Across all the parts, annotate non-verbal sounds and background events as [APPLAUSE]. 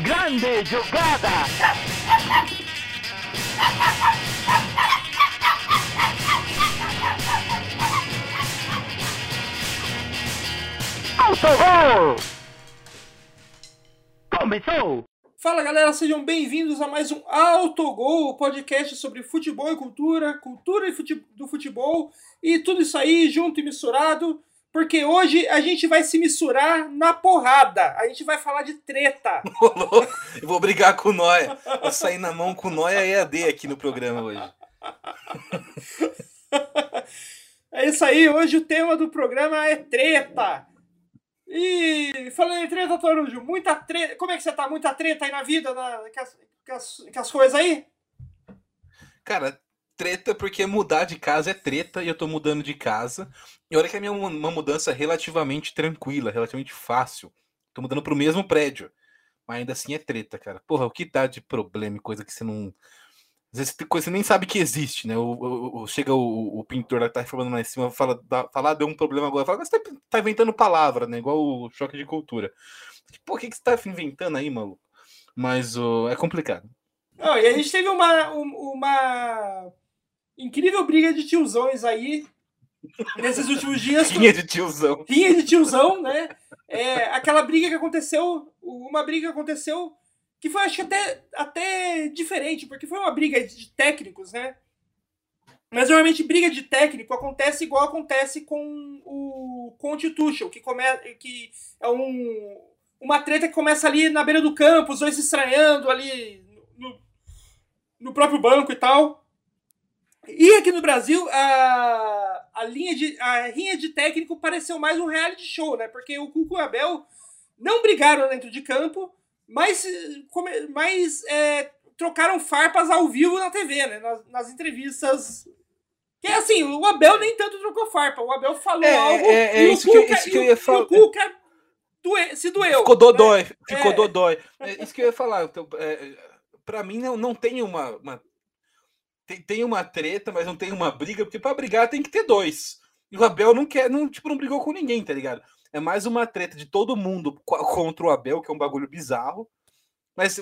Grande jogada! Autogol! Começou! Fala galera, sejam bem-vindos a mais um Autogol, podcast sobre futebol e cultura, cultura e fute do futebol e tudo isso aí junto e misturado, porque hoje a gente vai se misturar na porrada, a gente vai falar de treta. [LAUGHS] Eu vou brigar com o Noia, vou sair na mão com o Noia EAD aqui no programa hoje. [LAUGHS] é isso aí, hoje o tema do programa é treta. E falando em treta, Torujo, muita treta. Como é que você tá? Muita treta aí na vida, na, com, as, com as coisas aí? Cara, treta porque mudar de casa é treta e eu tô mudando de casa. E olha que é minha uma mudança relativamente tranquila, relativamente fácil. Tô mudando pro mesmo prédio. Mas ainda assim é treta, cara. Porra, o que dá de problema e coisa que você não às vezes coisa que você nem sabe que existe, né? O, o, o chega o, o, pintor lá que tá reformando lá em cima, fala, dá, fala ah, deu um problema agora. Fala, você tá, tá, inventando palavra, né? Igual o choque de cultura. Pô, o que, que você tá inventando aí, maluco? Mas uh, é complicado. Não, e a gente teve uma, uma incrível briga de tiozões aí nesses últimos dias. Rinha de tiozão. Rinha de tiozão, né? É, aquela briga que aconteceu, uma briga que aconteceu que foi, acho que até, até diferente, porque foi uma briga de técnicos, né? Mas normalmente briga de técnico acontece igual acontece com o Conte Tuchel, que, come, que é um, uma treta que começa ali na beira do campo, os dois se estranhando ali no, no próprio banco e tal. E aqui no Brasil, a, a, linha de, a rinha de técnico pareceu mais um reality show, né? Porque o Cuco e o Abel não brigaram dentro de campo, mas, mas é, trocaram farpas ao vivo na TV, né? Nas, nas, entrevistas. Que é assim, o Abel nem tanto trocou farpa. O Abel falou é, algo. É, é, é isso, Cuca, que, isso que eu ia falar. o Cuca doe, se doeu. Ficou dodói, né? ficou é. dodói. É isso que eu ia [LAUGHS] falar. Então, é, pra mim, não, não tem uma. uma tem, tem uma treta, mas não tem uma briga, porque para brigar tem que ter dois. E o Abel não quer, não, tipo, não brigou com ninguém, tá ligado? É mais uma treta de todo mundo contra o Abel, que é um bagulho bizarro. Mas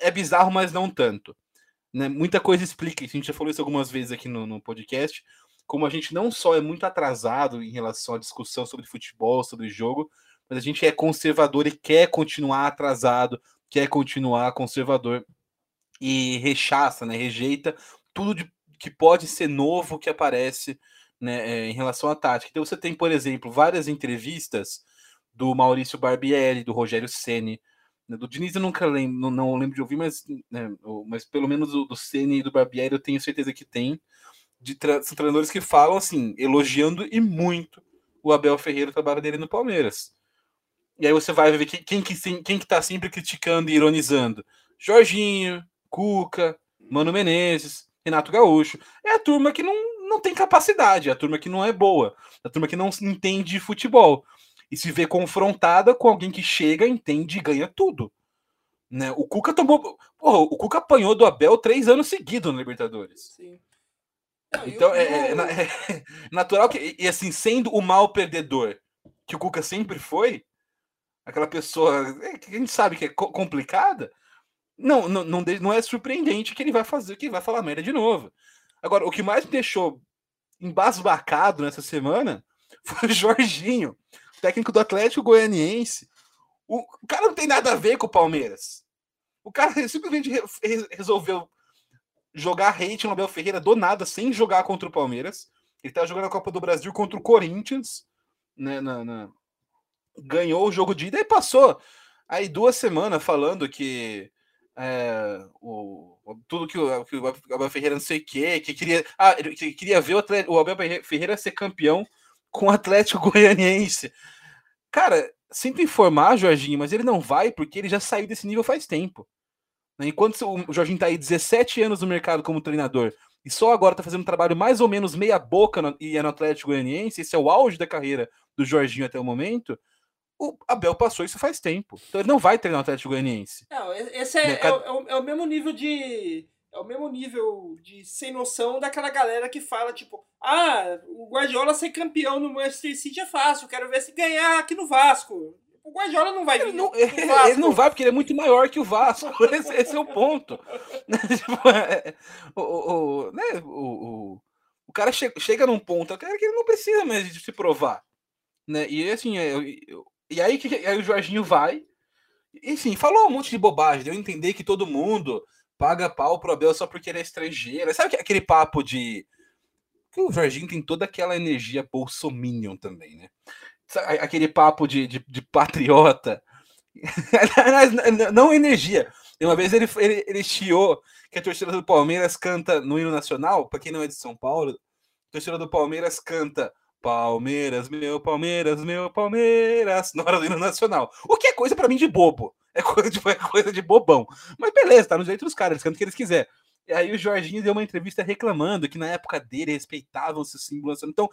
é bizarro, mas não tanto. Né? Muita coisa explica, a gente já falou isso algumas vezes aqui no, no podcast, como a gente não só é muito atrasado em relação à discussão sobre futebol, sobre jogo, mas a gente é conservador e quer continuar atrasado, quer continuar conservador e rechaça, né, rejeita tudo de, que pode ser novo que aparece né, é, em relação à tática. Então você tem, por exemplo, várias entrevistas do Maurício Barbieri, do Rogério Ceni, né, do Diniz eu nunca lembro, não, não lembro de ouvir, mas, né, mas pelo menos do, do Ceni e do Barbieri eu tenho certeza que tem, de treinadores que falam assim, elogiando e muito o Abel Ferreira, o trabalho dele no Palmeiras. E aí você vai ver quem, quem, que, quem que tá sempre criticando e ironizando. Jorginho, Cuca, Mano Menezes, Renato Gaúcho. É a turma que não, não tem capacidade, é a turma que não é boa, é a turma que não entende de futebol. E se vê confrontada com alguém que chega, entende e ganha tudo. Né? O Cuca tomou. Porra, o Cuca apanhou do Abel três anos seguidos no Libertadores. Sim. então é, é, é, [LAUGHS] natural que. E assim, sendo o mal perdedor que o Cuca sempre foi, aquela pessoa é, que a gente sabe que é complicada, não, não, não, não é surpreendente que ele vai fazer, que ele vai falar merda de novo. Agora, o que mais me deixou embasbacado nessa semana [LAUGHS] foi o Jorginho, técnico do Atlético Goianiense. O, cara não tem nada a ver com o Palmeiras. O cara simplesmente re, re, resolveu jogar hate no Abel Ferreira do nada, sem jogar contra o Palmeiras. Ele tá jogando a Copa do Brasil contra o Corinthians, né, na, na... ganhou o jogo de ida e passou aí duas semanas falando que é, o, tudo que o, que o Abel Ferreira não sei o que, que queria, ah, que queria ver o, Atlético, o Abel Ferreira ser campeão com o Atlético [LAUGHS] Goianiense. Cara, sinto informar, Jorginho, mas ele não vai porque ele já saiu desse nível faz tempo. Né? Enquanto o Jorginho tá aí 17 anos no mercado como treinador e só agora tá fazendo um trabalho mais ou menos meia boca no, e é no Atlético Goianiense, esse é o auge da carreira do Jorginho até o momento, o Abel passou isso faz tempo. Então ele não vai treinar o Atlético Goianiense. Não, esse é, é, é, o, é, o, mesmo nível de. É o mesmo nível de sem noção daquela galera que fala, tipo, ah, o Guardiola ser campeão no Manchester City é fácil, quero ver se ganhar aqui no Vasco. O Guardiola não vai vir. Ele não, no [LAUGHS] ele não vai porque ele é muito maior que o Vasco. [LAUGHS] Esse, esse é o ponto. [LAUGHS] Tipo, é, o, o, né, o, o, cara chega, chega num ponto que ele não precisa mais de se provar. Né? E assim, é, eu, eu, e aí, que, aí o Jorginho vai. Enfim, falou um monte de bobagem. Deu a entender que todo mundo paga pau pro Abel só porque ele é estrangeiro. Sabe aquele papo de. Que o Jorginho tem toda aquela energia bolsominion também, né? Aquele papo de, de, de patriota. [LAUGHS] não energia. Uma vez ele, ele, ele chiou que a torcida do Palmeiras canta no hino nacional. Para quem não é de São Paulo, a torcida do Palmeiras canta Palmeiras, meu Palmeiras, meu Palmeiras, [LAUGHS] na hora do hino nacional. O que é coisa para mim de bobo. É coisa, de, [LAUGHS] é coisa de bobão. Mas beleza, tá no jeito dos caras, eles cantam o que eles quiserem. E aí o Jorginho deu uma entrevista reclamando que na época dele respeitavam-se os símbolos. Então,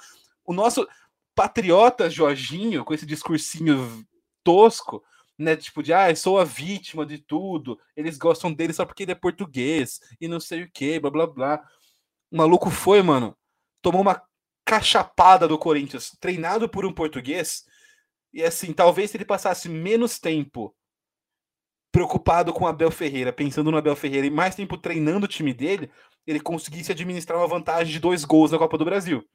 o nosso patriota Jorginho, com esse discursinho tosco, né? Tipo de, ah, eu sou a vítima de tudo, eles gostam dele só porque ele é português, e não sei o que, blá blá blá. O maluco foi, mano, tomou uma cachapada do Corinthians, treinado por um português, e assim, talvez se ele passasse menos tempo preocupado com Abel Ferreira, pensando no Abel Ferreira, e mais tempo treinando o time dele, ele conseguisse administrar uma vantagem de dois gols na Copa do Brasil,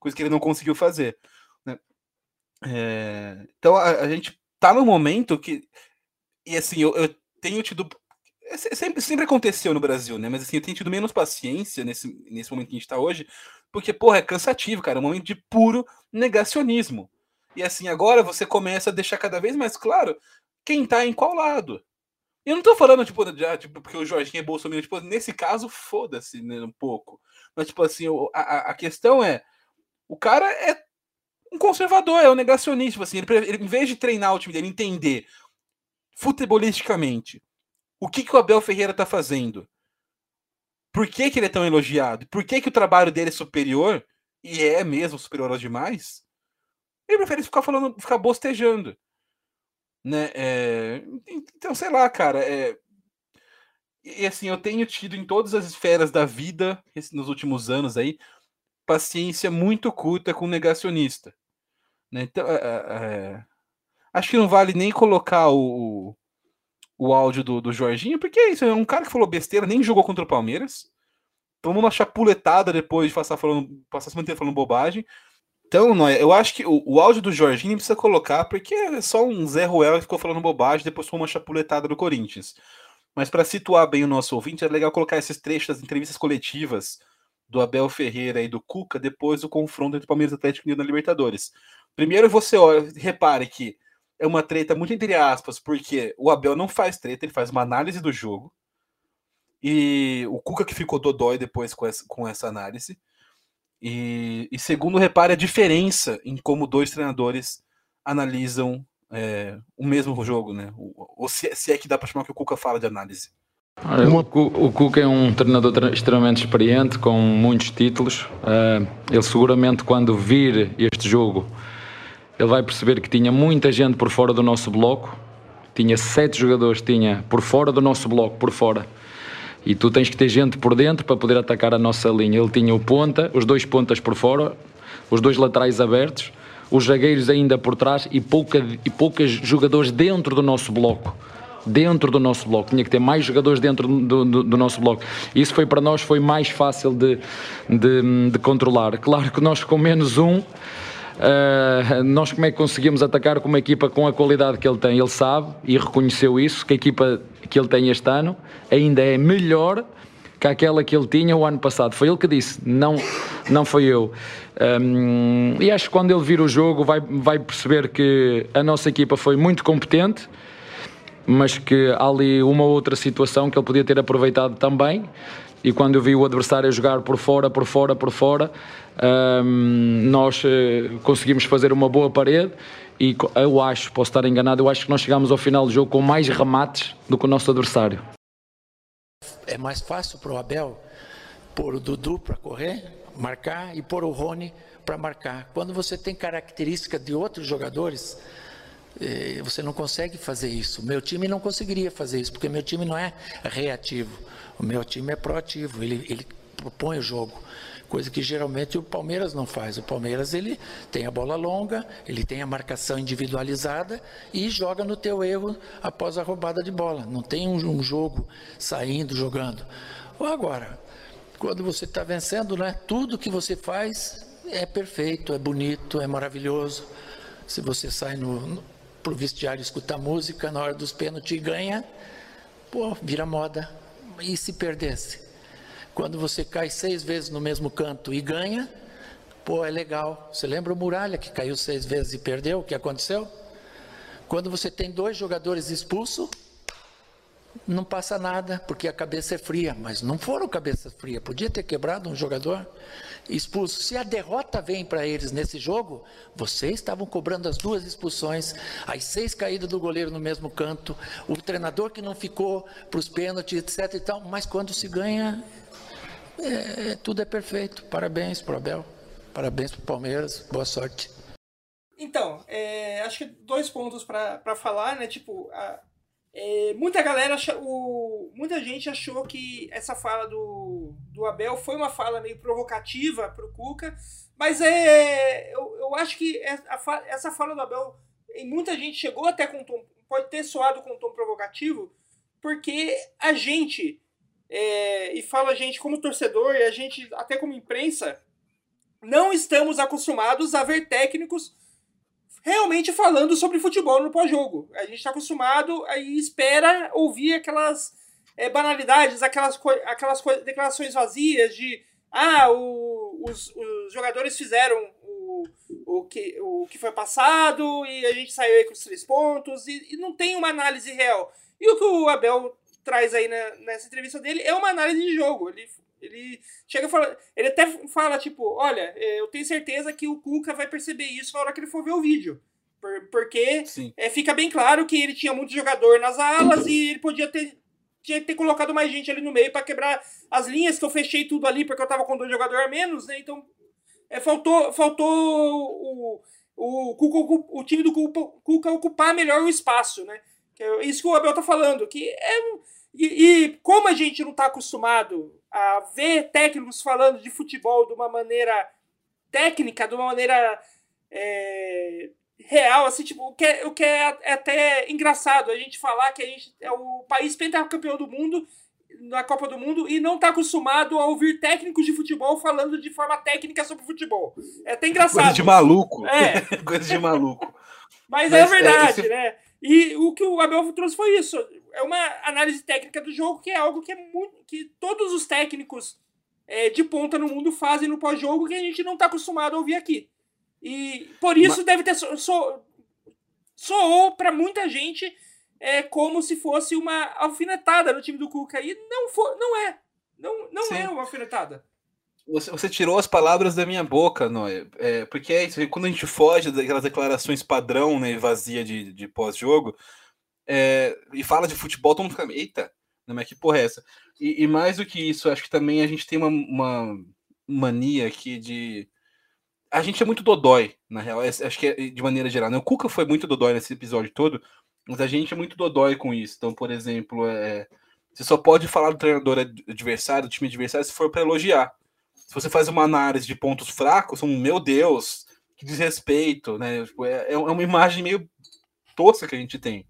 coisa que ele não conseguiu fazer. Né? É... Então a, a, gente tá no momento que, e assim, eu, eu tenho tido é, sempre, sempre aconteceu no Brasil, né? Mas assim, eu tenho tido menos paciência nesse, nesse momento que a gente tá hoje, porque, porra, é cansativo, cara. É um momento de puro negacionismo. E assim, agora você começa a deixar cada vez mais claro quem tá em qual lado. Eu não tô falando, tipo, já, tipo porque o Jorginho é Bolsonaro, tipo, nesse caso, foda-se, né, um pouco. Mas, tipo assim, a, a questão é, o cara é um conservador, é um negacionista, assim, ele, ele, em vez de treinar o time dele, entender futebolisticamente o que, que o Abel Ferreira tá fazendo, por que, que ele é tão elogiado? Por que, que o trabalho dele é superior? E é mesmo superior aos demais? Ele prefere ficar falando, ficar bostejando. Né? É... Então, sei lá, cara. É... E assim, eu tenho tido em todas as esferas da vida, nos últimos anos aí, paciência muito curta com negacionista. Né? Então, é, é... acho que não vale nem colocar o, o áudio do, do Jorginho, porque é isso, é um cara que falou besteira, nem jogou contra o Palmeiras. Tomou uma chapuletada depois de passar falando, passar se manter falando bobagem. Então, Noia, eu acho que o, o áudio do Jorginho precisa colocar, porque é só um Zé Ruel que ficou falando bobagem, depois foi uma chapuletada do Corinthians. Mas para situar bem o nosso ouvinte, é legal colocar esses trechos das entrevistas coletivas do Abel Ferreira e do Cuca depois do confronto entre Palmeiras e Atlético Unido na Libertadores. Primeiro você olha, repare que é uma treta muito entre aspas, porque o Abel não faz treta, ele faz uma análise do jogo. E o Cuca que ficou dodói depois com essa, com essa análise. E, e segundo, repare a diferença em como dois treinadores analisam é, o mesmo jogo, né? Ou se, se, é que dá para chamar que o Cuca fala de análise. O, Cuca é um treinador extremamente experiente, com muitos títulos. Uh, ele seguramente, quando vir este jogo, ele vai perceber que tinha muita gente por fora do nosso bloco, tinha sete jogadores, tinha por fora do nosso bloco, por fora. E tu tens que ter gente por dentro para poder atacar a nossa linha. Ele tinha o ponta, os dois pontas por fora, os dois laterais abertos, os zagueiros ainda por trás e, pouca, e poucos jogadores dentro do nosso bloco dentro do nosso bloco, tinha que ter mais jogadores dentro do, do, do nosso bloco. Isso foi para nós foi mais fácil de, de, de, controlar. Claro que nós com menos um Uh, nós como é que conseguimos atacar com uma equipa com a qualidade que ele tem? Ele sabe e reconheceu isso, que a equipa que ele tem este ano ainda é melhor que aquela que ele tinha o ano passado. Foi ele que disse, não, não foi eu. Um, e acho que quando ele vir o jogo vai, vai perceber que a nossa equipa foi muito competente, mas que há ali uma outra situação que ele podia ter aproveitado também. E quando eu vi o adversário jogar por fora, por fora, por fora, um, nós uh, conseguimos fazer uma boa parede e eu acho, posso estar enganado, eu acho que nós chegámos ao final do jogo com mais remates do que o nosso adversário. É mais fácil para o Abel pôr o Dudu para correr, marcar e pôr o Rony para marcar. Quando você tem característica de outros jogadores, eh, você não consegue fazer isso. Meu time não conseguiria fazer isso, porque meu time não é reativo. O meu time é proativo, ele, ele propõe o jogo. coisa que geralmente o Palmeiras não faz. O Palmeiras ele tem a bola longa, ele tem a marcação individualizada e joga no teu erro após a roubada de bola. Não tem um, um jogo saindo, jogando. Ou agora, quando você está vencendo, né, tudo que você faz é perfeito, é bonito, é maravilhoso. Se você sai no, no, pro vestiário escutar música na hora dos pênaltis e ganha, pô, vira moda. E se perdesse? Quando você cai seis vezes no mesmo canto e ganha, pô, é legal. Você lembra o Muralha que caiu seis vezes e perdeu? O que aconteceu? Quando você tem dois jogadores expulsos, não passa nada, porque a cabeça é fria. Mas não foram cabeça fria. Podia ter quebrado um jogador expulso. Se a derrota vem para eles nesse jogo, vocês estavam cobrando as duas expulsões, as seis caídas do goleiro no mesmo canto, o treinador que não ficou para os pênaltis, etc. E tal. Mas quando se ganha, é, é, tudo é perfeito. Parabéns para Abel, parabéns para o Palmeiras, boa sorte. Então, é, acho que dois pontos para falar, né? Tipo, a, é, muita galera, o, muita gente achou que essa fala do, do Abel foi uma fala meio provocativa para o Cuca, mas é, eu, eu acho que é, a, essa fala do Abel, em muita gente chegou até com tom, pode ter soado com tom provocativo, porque a gente, é, e fala a gente como torcedor e a gente até como imprensa, não estamos acostumados a ver técnicos realmente falando sobre futebol no pós-jogo. A gente está acostumado e espera ouvir aquelas é, banalidades, aquelas, aquelas declarações vazias de ah, o, os, os jogadores fizeram o, o, que, o que foi passado e a gente saiu aí com os três pontos e, e não tem uma análise real. E o que o Abel traz aí na, nessa entrevista dele é uma análise de jogo. Ele ele chega a falar. Ele até fala, tipo, olha, eu tenho certeza que o Cuca vai perceber isso na hora que ele for ver o vídeo. Por, porque é, fica bem claro que ele tinha muito jogador nas alas e ele podia ter. Tinha que ter colocado mais gente ali no meio para quebrar as linhas, que eu fechei tudo ali porque eu tava com dois jogadores a menos, né? Então. É, faltou faltou o, o, o, o time do Cuca ocupar melhor o espaço, né? Que é isso que o Abel tá falando. Que é, e, e como a gente não tá acostumado a ver técnicos falando de futebol de uma maneira técnica, de uma maneira é, real, assim, tipo, o que, é, o que é, até engraçado a gente falar que a gente é o país pentacampeão do mundo na Copa do Mundo e não está acostumado a ouvir técnicos de futebol falando de forma técnica sobre futebol. É até engraçado. Coisa de maluco. É. [LAUGHS] Coisa de maluco. Mas, é Mas é verdade, é, né? E o que o Abel trouxe foi isso é uma análise técnica do jogo que é algo que é muito. que todos os técnicos é, de ponta no mundo fazem no pós-jogo que a gente não está acostumado a ouvir aqui. E por isso Mas... deve ter. So, so, soou para muita gente é, como se fosse uma alfinetada no time do Cuca. E não, for, não é. Não, não é uma alfinetada. Você, você, tirou as palavras da minha boca, Noé. É, porque é isso, quando a gente foge daquelas declarações padrão, né, vazia de, de pós-jogo, é, e fala de futebol, todo mundo fica, eita, mas que porra é essa? E, e, mais do que isso, acho que também a gente tem uma, uma mania aqui de. A gente é muito dodói, na real, acho que é de maneira geral. Né? O Cuca foi muito dodói nesse episódio todo, mas a gente é muito dodói com isso. Então, por exemplo, é, você só pode falar do treinador adversário, do time adversário, se for para elogiar. Se você faz uma análise de pontos fracos, um, meu Deus, que desrespeito, né? Tipo, é, é uma imagem meio tosca que a gente tem.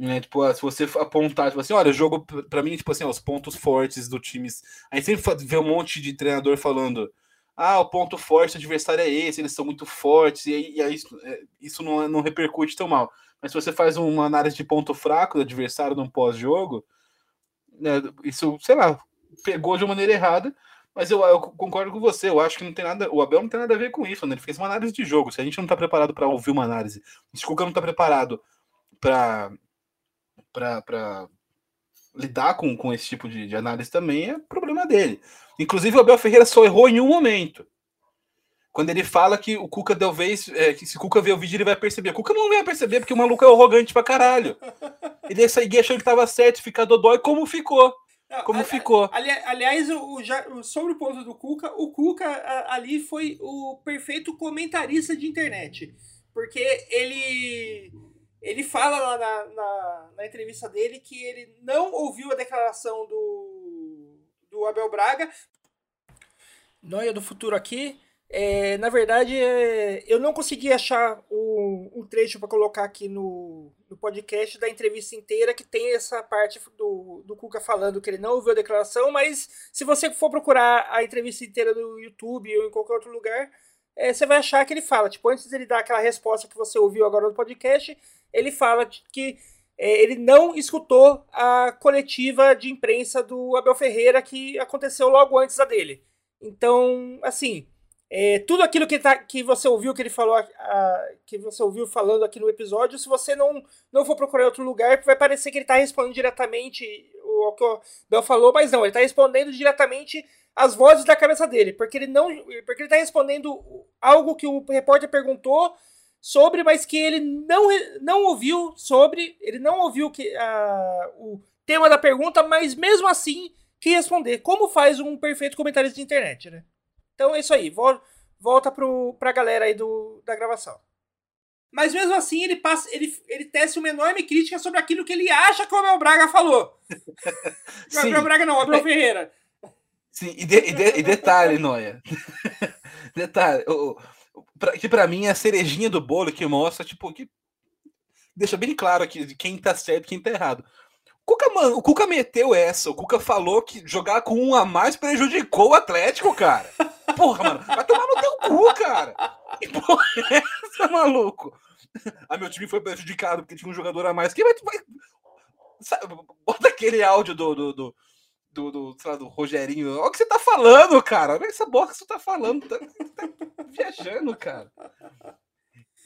Né, tipo, ah, se você apontar, tipo assim, olha, o jogo, para mim, tipo assim, os pontos fortes do time. Aí sempre vê um monte de treinador falando: ah, o ponto forte do adversário é esse, eles são muito fortes, e aí, e aí isso, é, isso não, não repercute tão mal. Mas se você faz uma análise de ponto fraco do adversário num pós-jogo, né, isso, sei lá, pegou de uma maneira errada. Mas eu, eu, concordo com você, eu acho que não tem nada. O Abel não tem nada a ver com isso, né? Ele fez uma análise de jogo. Se a gente não tá preparado para ouvir uma análise, se o Cuca não tá preparado para para lidar com, com esse tipo de, de, análise também é problema dele. Inclusive, o Abel Ferreira só errou em um momento. Quando ele fala que o Cuca deu vez, é, que se o Cuca ver o vídeo, ele vai perceber. O Cuca não vai perceber, porque o maluco é arrogante pra caralho. [LAUGHS] Ele ia sair achando que tava certo, ficar dodói, como ficou. Como ficou. Ali, aliás, o, já, sobre o ponto do Cuca, o Cuca ali foi o perfeito comentarista de internet. Porque ele ele fala lá na, na, na, entrevista dele que ele não ouviu a declaração do, do Abel Braga. Noia do futuro aqui. É, na verdade, é, eu não consegui achar o, um trecho para colocar aqui no, no podcast da entrevista inteira que tem essa parte do, do Cuca falando que ele não ouviu a declaração, mas se você for procurar a entrevista inteira no YouTube ou em qualquer outro lugar, é, você vai achar que ele fala. Tipo, antes dele dar aquela resposta que você ouviu agora no podcast, ele fala que é, ele não escutou a coletiva de imprensa do Abel Ferreira que aconteceu logo antes da dele. Então, assim, é, tudo aquilo que, tá, que você ouviu, que ele falou, a, que você ouviu falando aqui no episódio, se você não, não for procurar outro lugar, vai parecer que ele está respondendo diretamente o, que o Bel falou, mas não, ele está respondendo diretamente as vozes da cabeça dele, porque ele não, porque ele está respondendo algo que o repórter perguntou sobre, mas que ele não, não ouviu sobre, ele não ouviu que a, o tema da pergunta, mas mesmo assim que responder, como faz um perfeito comentarista de internet, né? Então é isso aí, volta pro, pra galera aí do, da gravação. Mas mesmo assim, ele passa, ele, ele tece uma enorme crítica sobre aquilo que ele acha que o Abel Braga falou. [LAUGHS] Abel Braga não, Abel Ferreira. Sim, e, de, e, de, e detalhe, Noia. [LAUGHS] detalhe, o, pra, que pra mim é a cerejinha do bolo que mostra, tipo, que deixa bem claro aqui de quem tá certo e quem tá errado. Cuca, mano, o Cuca meteu essa. O Cuca falou que jogar com um a mais prejudicou o Atlético, cara. [LAUGHS] Porra, mano, vai tomar no teu cu, cara. Que porra é essa, maluco? Ah, meu time foi prejudicado porque tinha um jogador a mais. Quem vai. vai sabe, bota aquele áudio do. do, do do, do, lá, do Rogerinho. Olha o que você tá falando, cara. Olha essa bosta que você tá falando. Tá, tá viajando, cara.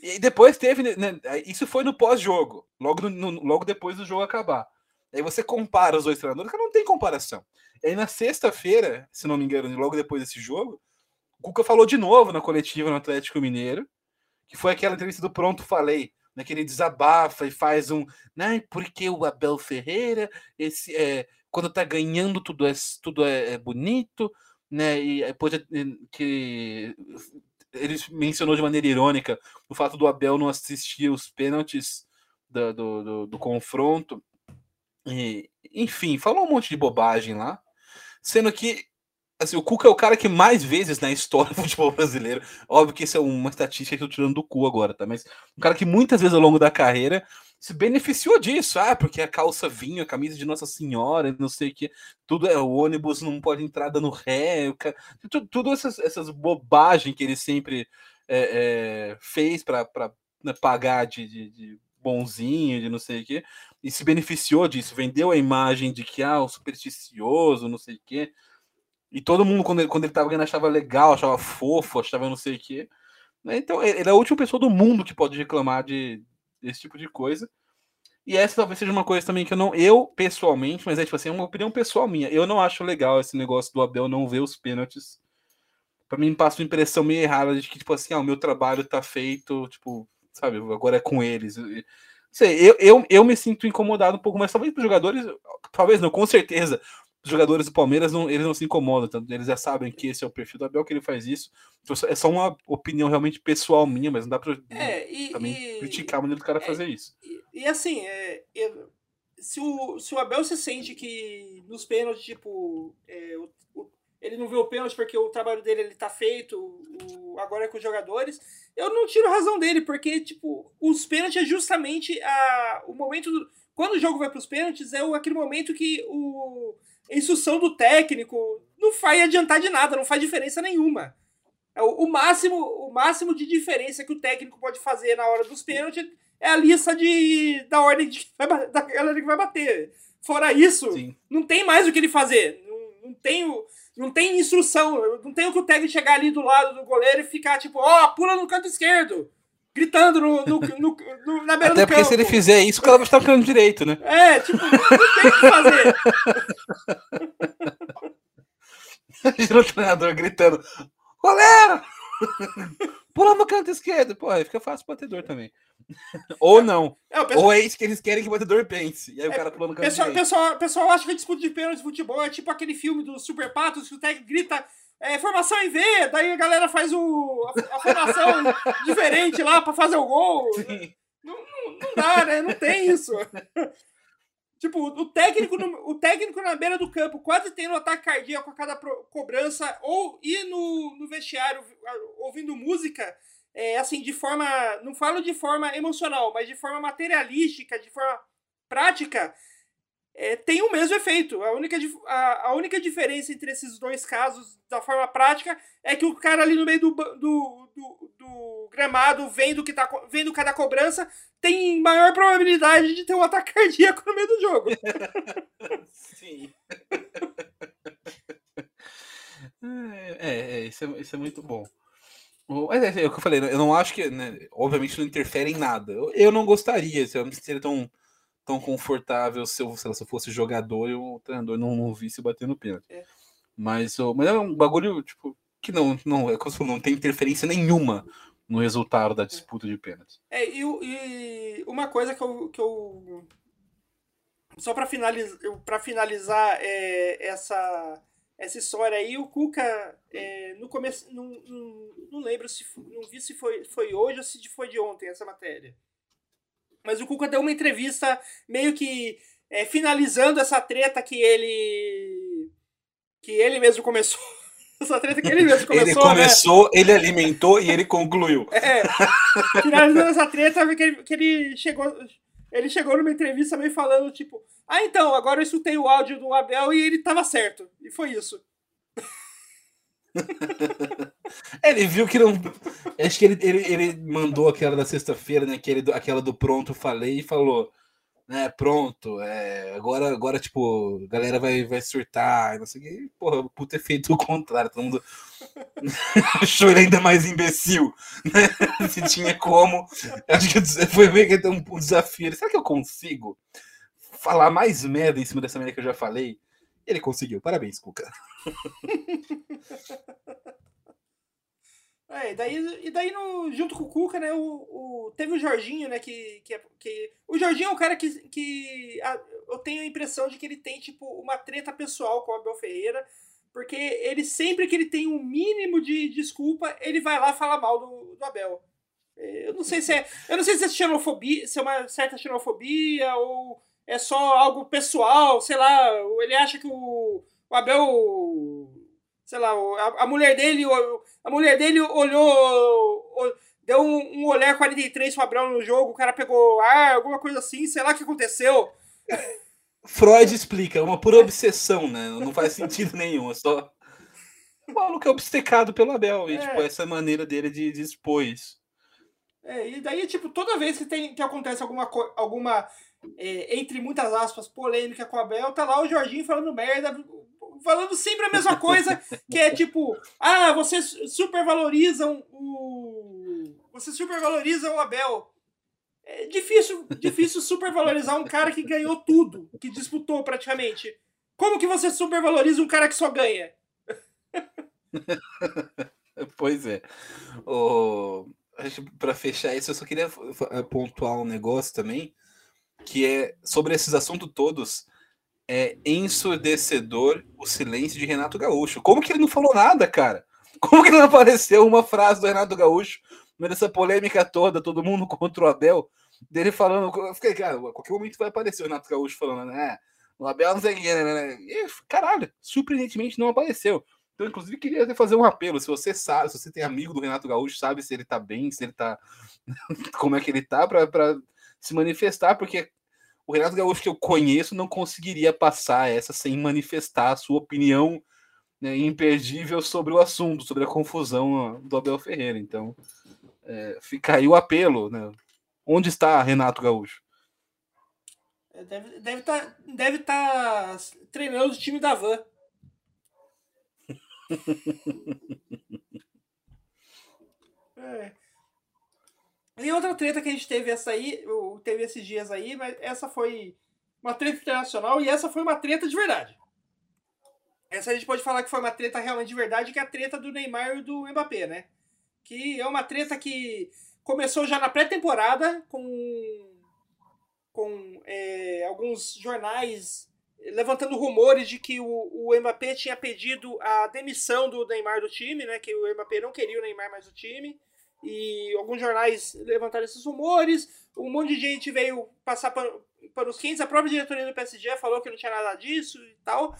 E depois teve. Né, isso foi no pós-jogo. Logo, no, logo depois do jogo acabar. Aí você compara os dois treinadores, que não tem comparação. E aí na sexta-feira, se não me engano, logo depois desse jogo, o Cuca falou de novo na coletiva no Atlético Mineiro, que foi aquela entrevista do Pronto Falei, né, desabafa e faz um, né, porque o Abel Ferreira, esse é, quando tá ganhando tudo é tudo é, é bonito, né, e depois que ele mencionou de maneira irônica o fato do Abel não assistir os pênaltis do, do, do, do confronto e, enfim, falou um monte de bobagem lá. Sendo que assim, o Cuca é o cara que mais vezes na história do [LAUGHS] futebol brasileiro. Óbvio que isso é uma estatística que eu tô tirando do cu agora, tá? Mas um cara que muitas vezes ao longo da carreira se beneficiou disso. Ah, porque a calça vinho, a camisa de Nossa Senhora, não sei o que. Tudo é o ônibus não pode entrar dando ré. Cara, tudo, tudo essas, essas bobagens que ele sempre é, é, fez para né, pagar de, de, de bonzinho, de não sei o que e se beneficiou disso, vendeu a imagem de que, ah, o supersticioso, não sei o quê. E todo mundo, quando ele, quando ele tava ganhando, achava legal, achava fofo, achava não sei o. Né, então, ele é a última pessoa do mundo que pode reclamar de, desse tipo de coisa. E essa talvez seja uma coisa também que eu não, eu pessoalmente, mas é tipo assim, é uma opinião pessoal minha. Eu não acho legal esse negócio do Abel não ver os pênaltis. Pra mim passa uma impressão meio errada de que, tipo assim, ah, o meu trabalho tá feito, tipo, sabe, agora é com eles sei, eu, eu, eu me sinto incomodado um pouco, mas talvez os jogadores, talvez não, com certeza. Os jogadores do Palmeiras não, eles não se incomodam, tanto, eles já sabem que esse é o perfil do Abel que ele faz isso. Então, é só uma opinião realmente pessoal minha, mas não dá para é, e, também e, criticar a maneira do cara é, fazer isso. E, e assim, é, se, o, se o Abel se sente que nos pênaltis, tipo, é, o, o, ele não vê o pênalti porque o trabalho dele ele tá feito, o, agora é com os jogadores, eu não tiro razão dele, porque, tipo, os pênaltis é justamente a, o momento. Do, quando o jogo vai para os pênaltis, é o, aquele momento que o, a instrução do técnico não vai adiantar de nada, não faz diferença nenhuma. É o, o, máximo, o máximo de diferença que o técnico pode fazer na hora dos pênaltis é a lista de, da ordem de, da galera que vai bater. Fora isso, Sim. não tem mais o que ele fazer. Não, não tem o não tem instrução. Não tem o que o técnico chegar ali do lado do goleiro e ficar tipo, ó, oh, pula no canto esquerdo. Gritando no, no, no, no na beira Até do porque se ele fizer isso, o cara vai estar no canto direito, né? É, tipo, não tem o que fazer. [LAUGHS] Imagina o treinador gritando, goleiro! Pula no canto esquerdo. Pô, aí fica fácil o batedor também. [LAUGHS] Ou não. É, pessoal... Ou é isso que eles querem que o batedor pense. E aí é, o cara pula no canto pessoal, pessoal, pessoal acha que disputa de pênalti de futebol é tipo aquele filme do Super Patos que o técnico grita é, formação em V, daí a galera faz o, a, a formação [LAUGHS] diferente lá pra fazer o gol. Não, não, não, dá, né? Não tem isso. [LAUGHS] Tipo, o técnico, no, o técnico na beira do campo quase tendo um ataque cardíaco a cada pro, cobrança, ou ir no, no vestiário ouvindo música, é, assim, de forma. Não falo de forma emocional, mas de forma materialística, de forma prática, é, tem o mesmo efeito. A única, a, a única diferença entre esses dois casos, da forma prática, é que o cara ali no meio do, do, do, do gramado, vendo, que tá, vendo cada cobrança, tem maior probabilidade de ter um ataque cardíaco no meio do jogo. [LAUGHS] Sim. É, é, isso, é, isso é muito bom. É, é, é, o que eu falei, eu não acho que, né, obviamente, não interfere em nada. Eu, eu não gostaria, se eu não seria tão tão confortável se eu, se eu fosse jogador e o treinador não, não visse batendo pênalti. É. Mas, mas é um bagulho, tipo, que não, não, é como não tem interferência nenhuma no resultado da disputa de pênalti. É, e, e uma coisa que eu. Que eu só para finalizar, pra finalizar é, essa, essa história aí, o Cuca, é, no começo. Não, não, não lembro se. Não vi se foi, foi hoje ou se foi de ontem essa matéria. Mas o Cuca deu uma entrevista meio que é, finalizando essa treta que ele. que ele mesmo começou. [LAUGHS] essa treta que ele mesmo começou. ele começou, né? ele alimentou e ele concluiu. [LAUGHS] É. Finalizando essa treta, que ele, que ele chegou. Ele chegou numa entrevista meio falando, tipo, ah, então, agora eu escutei o áudio do Abel e ele tava certo. E foi isso. [LAUGHS] ele viu que não. Acho que ele, ele, ele mandou aquela da sexta-feira, né? Aquele, aquela do pronto, falei, e falou. Né, pronto, é, agora, agora, tipo, a galera vai, vai surtar, não sei o que. Porra, por ter feito o contrário, todo mundo [LAUGHS] achou ele ainda mais imbecil, né? [LAUGHS] Se tinha como. Acho que foi meio que um, um desafio. Será que eu consigo falar mais merda em cima dessa merda que eu já falei? Ele conseguiu. Parabéns, Cuca. [LAUGHS] É, e daí, e daí no, junto com o Cuca, né, o, o, teve o Jorginho, né, que, que, que... O Jorginho é um cara que, que a, eu tenho a impressão de que ele tem, tipo, uma treta pessoal com o Abel Ferreira, porque ele, sempre que ele tem um mínimo de desculpa, ele vai lá falar mal do, do Abel. É, eu não sei se é, eu não sei se é xenofobia, se é uma certa xenofobia, ou é só algo pessoal, sei lá, ele acha que o o Abel, sei lá, a, a mulher dele, a mulher dele olhou, deu um, um olhar 43 pro Abel no jogo, o cara pegou ar, alguma coisa assim, sei lá o que aconteceu. Freud explica, uma pura obsessão, né? Não faz sentido nenhum, é só. O maluco é obcecado pelo Abel, e é. tipo, essa maneira dele de, de expor isso. É, e daí, tipo, toda vez que, tem, que acontece alguma, alguma é, entre muitas aspas, polêmica com o Abel, tá lá o Jorginho falando merda, falando sempre a mesma coisa, [LAUGHS] que é tipo, ah, vocês supervalorizam o. Vocês supervalorizam o Abel. É difícil, difícil supervalorizar um cara que ganhou tudo, que disputou praticamente. Como que você supervaloriza um cara que só ganha? [LAUGHS] pois é. O... Para fechar isso, eu só queria pontuar um negócio também, que é sobre esses assuntos todos é ensurdecedor o silêncio de Renato Gaúcho. Como que ele não falou nada, cara? Como que não apareceu uma frase do Renato Gaúcho nessa polêmica toda, todo mundo [LAUGHS] contra o Abel, dele falando. Eu fiquei, cara, a qualquer momento vai aparecer o Renato Gaúcho falando, né? O Abel não sei o que, né? E, caralho, surpreendentemente não apareceu. Então, inclusive, queria fazer um apelo. Se você sabe, se você tem amigo do Renato Gaúcho, sabe se ele tá bem, se ele tá. [LAUGHS] como é que ele tá, para se manifestar, porque o Renato Gaúcho que eu conheço não conseguiria passar essa sem manifestar a sua opinião né, imperdível sobre o assunto, sobre a confusão do Abel Ferreira. Então, é, fica aí o apelo. Né? Onde está Renato Gaúcho? É, deve estar deve tá, deve tá treinando o time da Van. [LAUGHS] é. E outra treta que a gente teve essa aí, teve esses dias aí, mas essa foi uma treta internacional e essa foi uma treta de verdade. Essa a gente pode falar que foi uma treta realmente de verdade, que é a treta do Neymar e do Mbappé, né? Que é uma treta que começou já na pré-temporada com, com é, alguns jornais levantando rumores de que o, o Mbappé tinha pedido a demissão do Neymar do time, né? Que o Mbappé não queria o Neymar mais do time e alguns jornais levantaram esses rumores, um monte de gente veio passar panos quentes, a própria diretoria do PSG falou que não tinha nada disso e tal.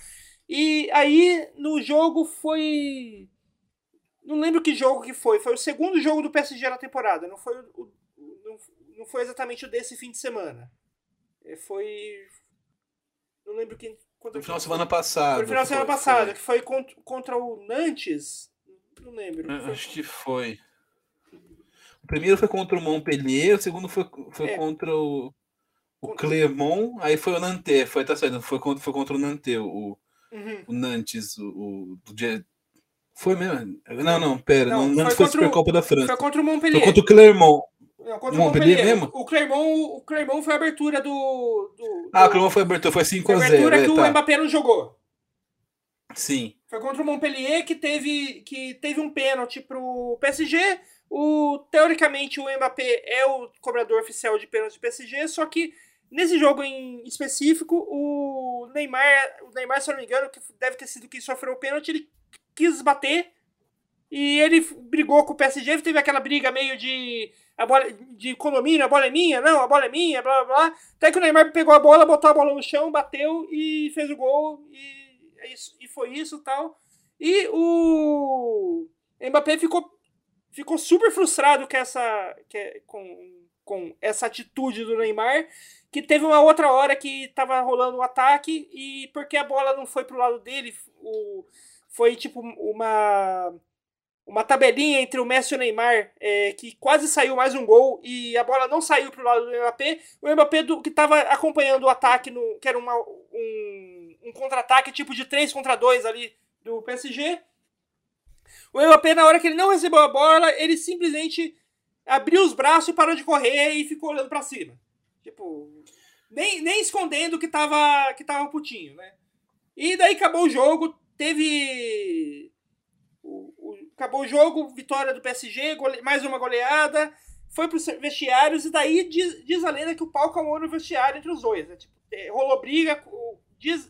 E aí, no jogo foi. Não lembro que jogo que foi. Foi o segundo jogo do PSG na temporada. Não foi, o, não, não foi exatamente o desse fim de semana. É, foi. Não lembro quem. No final da semana passada. Foi no final da semana passada, que foi contra, contra o Nantes. Não lembro. Foi... Acho que foi. O primeiro foi contra o Montpellier, o segundo foi, foi é. contra o, o Clermont, aí foi o Nantes, foi, tá saindo, foi contra, foi contra o Nantes, o, uhum. o Nantes, o, o. Foi mesmo? Não, não, pera, não, não foi, foi a Supercopa da França. Foi contra o Montpellier. Foi contra o Clermont. Não, contra o Montpellier, Montpellier mesmo? O Clermont, o Clermont foi a abertura do. do ah, o Clermont foi a abertura, foi 5x0. Foi a abertura é, que tá. o Mbappé não jogou. Sim. Foi contra o Montpellier que teve, que teve um pênalti pro PSG. O, teoricamente, o Mbappé é o cobrador oficial de pênalti do PSG, só que nesse jogo em específico, o Neymar, o Neymar, se eu não me engano, que deve ter sido quem sofreu o pênalti, ele quis bater e ele brigou com o PSG, teve aquela briga meio de a bola de condomínio, a bola é minha, não, a bola é minha, blá blá blá. Até que o Neymar pegou a bola, botou a bola no chão, bateu e fez o gol e, é isso, e foi isso tal. E o Mbappé ficou, ficou super frustrado com essa, com, com essa atitude do Neymar, que teve uma outra hora que tava rolando um ataque e porque a bola não foi pro lado dele, o, foi tipo uma uma tabelinha entre o Messi e o Neymar, é, que quase saiu mais um gol e a bola não saiu para o lado do Mbappé. O Mbappé, do, que estava acompanhando o ataque, no, que era uma, um, um contra-ataque tipo de 3 contra 2 ali do PSG. O Mbappé, na hora que ele não recebeu a bola, ele simplesmente abriu os braços e parou de correr e ficou olhando para cima. Tipo, nem, nem escondendo que tava, que tava putinho, né? E daí acabou o jogo, teve acabou o jogo, vitória do PSG, gole... mais uma goleada, foi para os vestiários, e daí diz, diz, a lenda que o pau calmou no vestiário entre os dois. Né? Tipo, é, rolou briga, diz,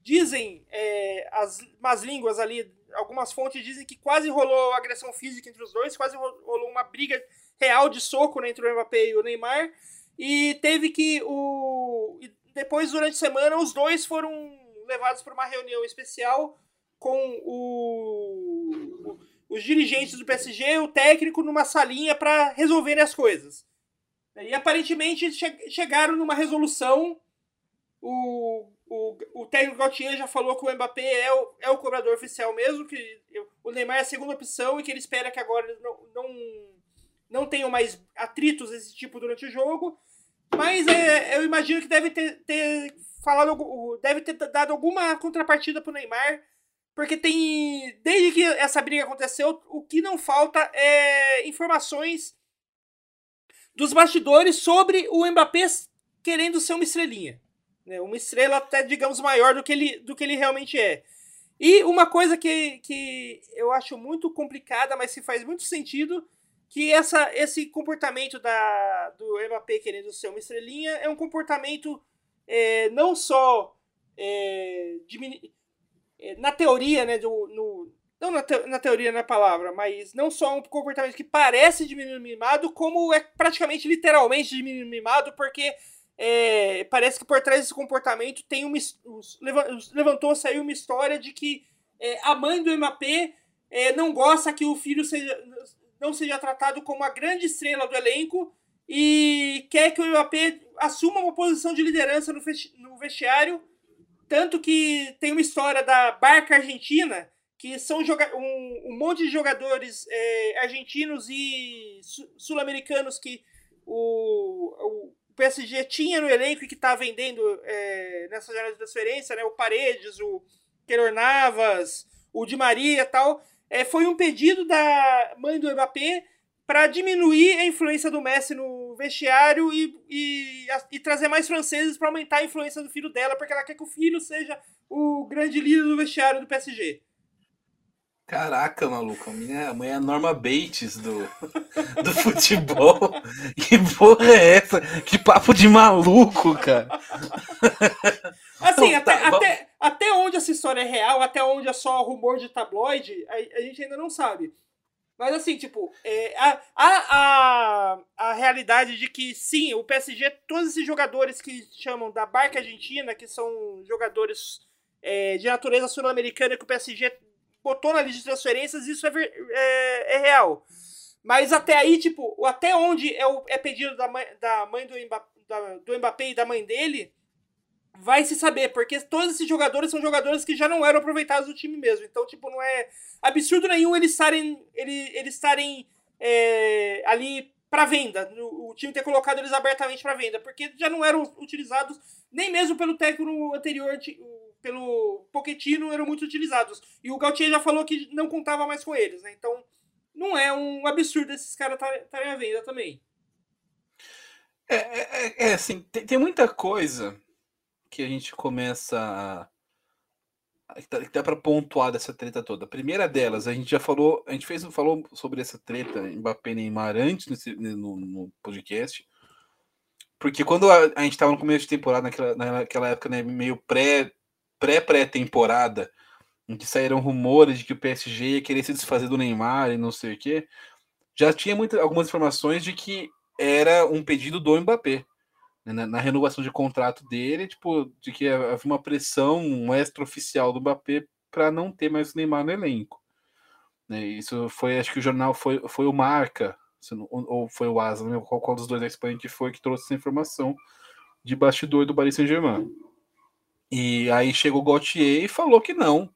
dizem é, as más línguas ali, algumas fontes dizem que quase rolou agressão física entre os dois, quase rolou uma briga real de soco né, entre o Mbappé e o Neymar, e teve que o... depois, durante a semana, os dois foram levados para uma reunião especial com o, os dirigentes do PSG, o técnico, numa salinha para resolverem as coisas. E aparentemente che chegaram numa resolução. O, o, o técnico Gautier já falou que o Mbappé é o, é o cobrador oficial mesmo, que o Neymar é a segunda opção e que ele espera que agora não, não, não tenham mais atritos desse tipo durante o jogo. Mas é, eu imagino que deve ter, ter falado, deve ter dado alguma contrapartida pro Neymar porque tem. Desde que essa briga aconteceu, o que não falta é informações dos bastidores sobre o Mbappé querendo ser uma estrelinha. Né? Uma estrela até, digamos, maior do que ele, do que ele realmente é. E uma coisa que, que eu acho muito complicada, mas que faz muito sentido, que essa, esse comportamento da, do Mbappé querendo ser uma estrelinha é um comportamento é, não só é, é, na teoria, né, do, no, não na, te, na teoria na palavra, mas não só um comportamento que parece de menino mimado, como é praticamente literalmente de menino mimado, porque é, parece que por trás desse comportamento tem uma levantou saiu uma história de que é, a mãe do MAP é, não gosta que o filho seja, não seja tratado como a grande estrela do elenco e quer que o MAP assuma uma posição de liderança no, no vestiário tanto que tem uma história da Barca Argentina, que são um, um monte de jogadores é, argentinos e sul-americanos que o, o, PSG tinha no elenco e que está vendendo é, nessa janela de transferência, né? O Paredes, o Queiro Navas, o Di Maria e tal. É, foi um pedido da mãe do Mbappé para diminuir a influência do Messi no vestiário e, e, e trazer mais franceses para aumentar a influência do filho dela, porque ela quer que o filho seja o grande líder do vestiário do PSG. Caraca, maluco, a minha mãe é a Norma Bates do, do [LAUGHS] futebol. que porra é essa? Que papo de maluco, cara. Assim, então, até, tá, até, até onde essa história é real, até onde é só rumor de tabloide, a, a gente ainda não sabe. Mas assim, tipo, é, a, a, a, a realidade de que sim, o PSG, todos esses jogadores que chamam da barca argentina, que são jogadores é, de natureza sul-americana que o PSG botou na lista de transferências, isso é, é, é, real. Mas até aí, tipo, até onde é, o, é pedido da mãe, da mãe do, Mbappé, da, do Mbappé e da mãe dele, vai se saber, porque todos esses jogadores são jogadores que já não eram aproveitados do time mesmo. Então, tipo, não é absurdo nenhum eles estarem, eles, eles estarem é, ali para venda, o, o, time ter colocado eles abertamente para venda, porque já não eram utilizados nem mesmo pelo técnico anterior, pelo Pochettino, eram muito utilizados. E o Gautier já falou que não contava mais com eles, né? Então, não é um absurdo esses caras estarem à venda também. É, é, é assim, tem, tem muita coisa que a gente começa a. Que dá para pontuar dessa treta toda. A primeira delas, a gente já falou, a gente fez, falou sobre essa treta Mbappé Neymar antes nesse, no, no, podcast. Porque quando a, a gente estava no começo de temporada, naquela, naquela época, né, meio pré, pré-pré-temporada, em que saíram rumores de que o PSG ia querer se desfazer do Neymar e não sei o quê, já tinha muita, algumas informações de que era um pedido do Mbappé. Né, na, na, renovação de contrato dele, tipo, de que havia uma pressão extra-oficial do Mbappé para não ter mais o Neymar no elenco. Né, isso foi, acho que o jornal foi, foi o Marca, ou foi o Asa, não qual, qual dos dois que foi que trouxe essa informação de bastidor do Paris Saint-Germain. E aí chegou o Gauthier e falou que não,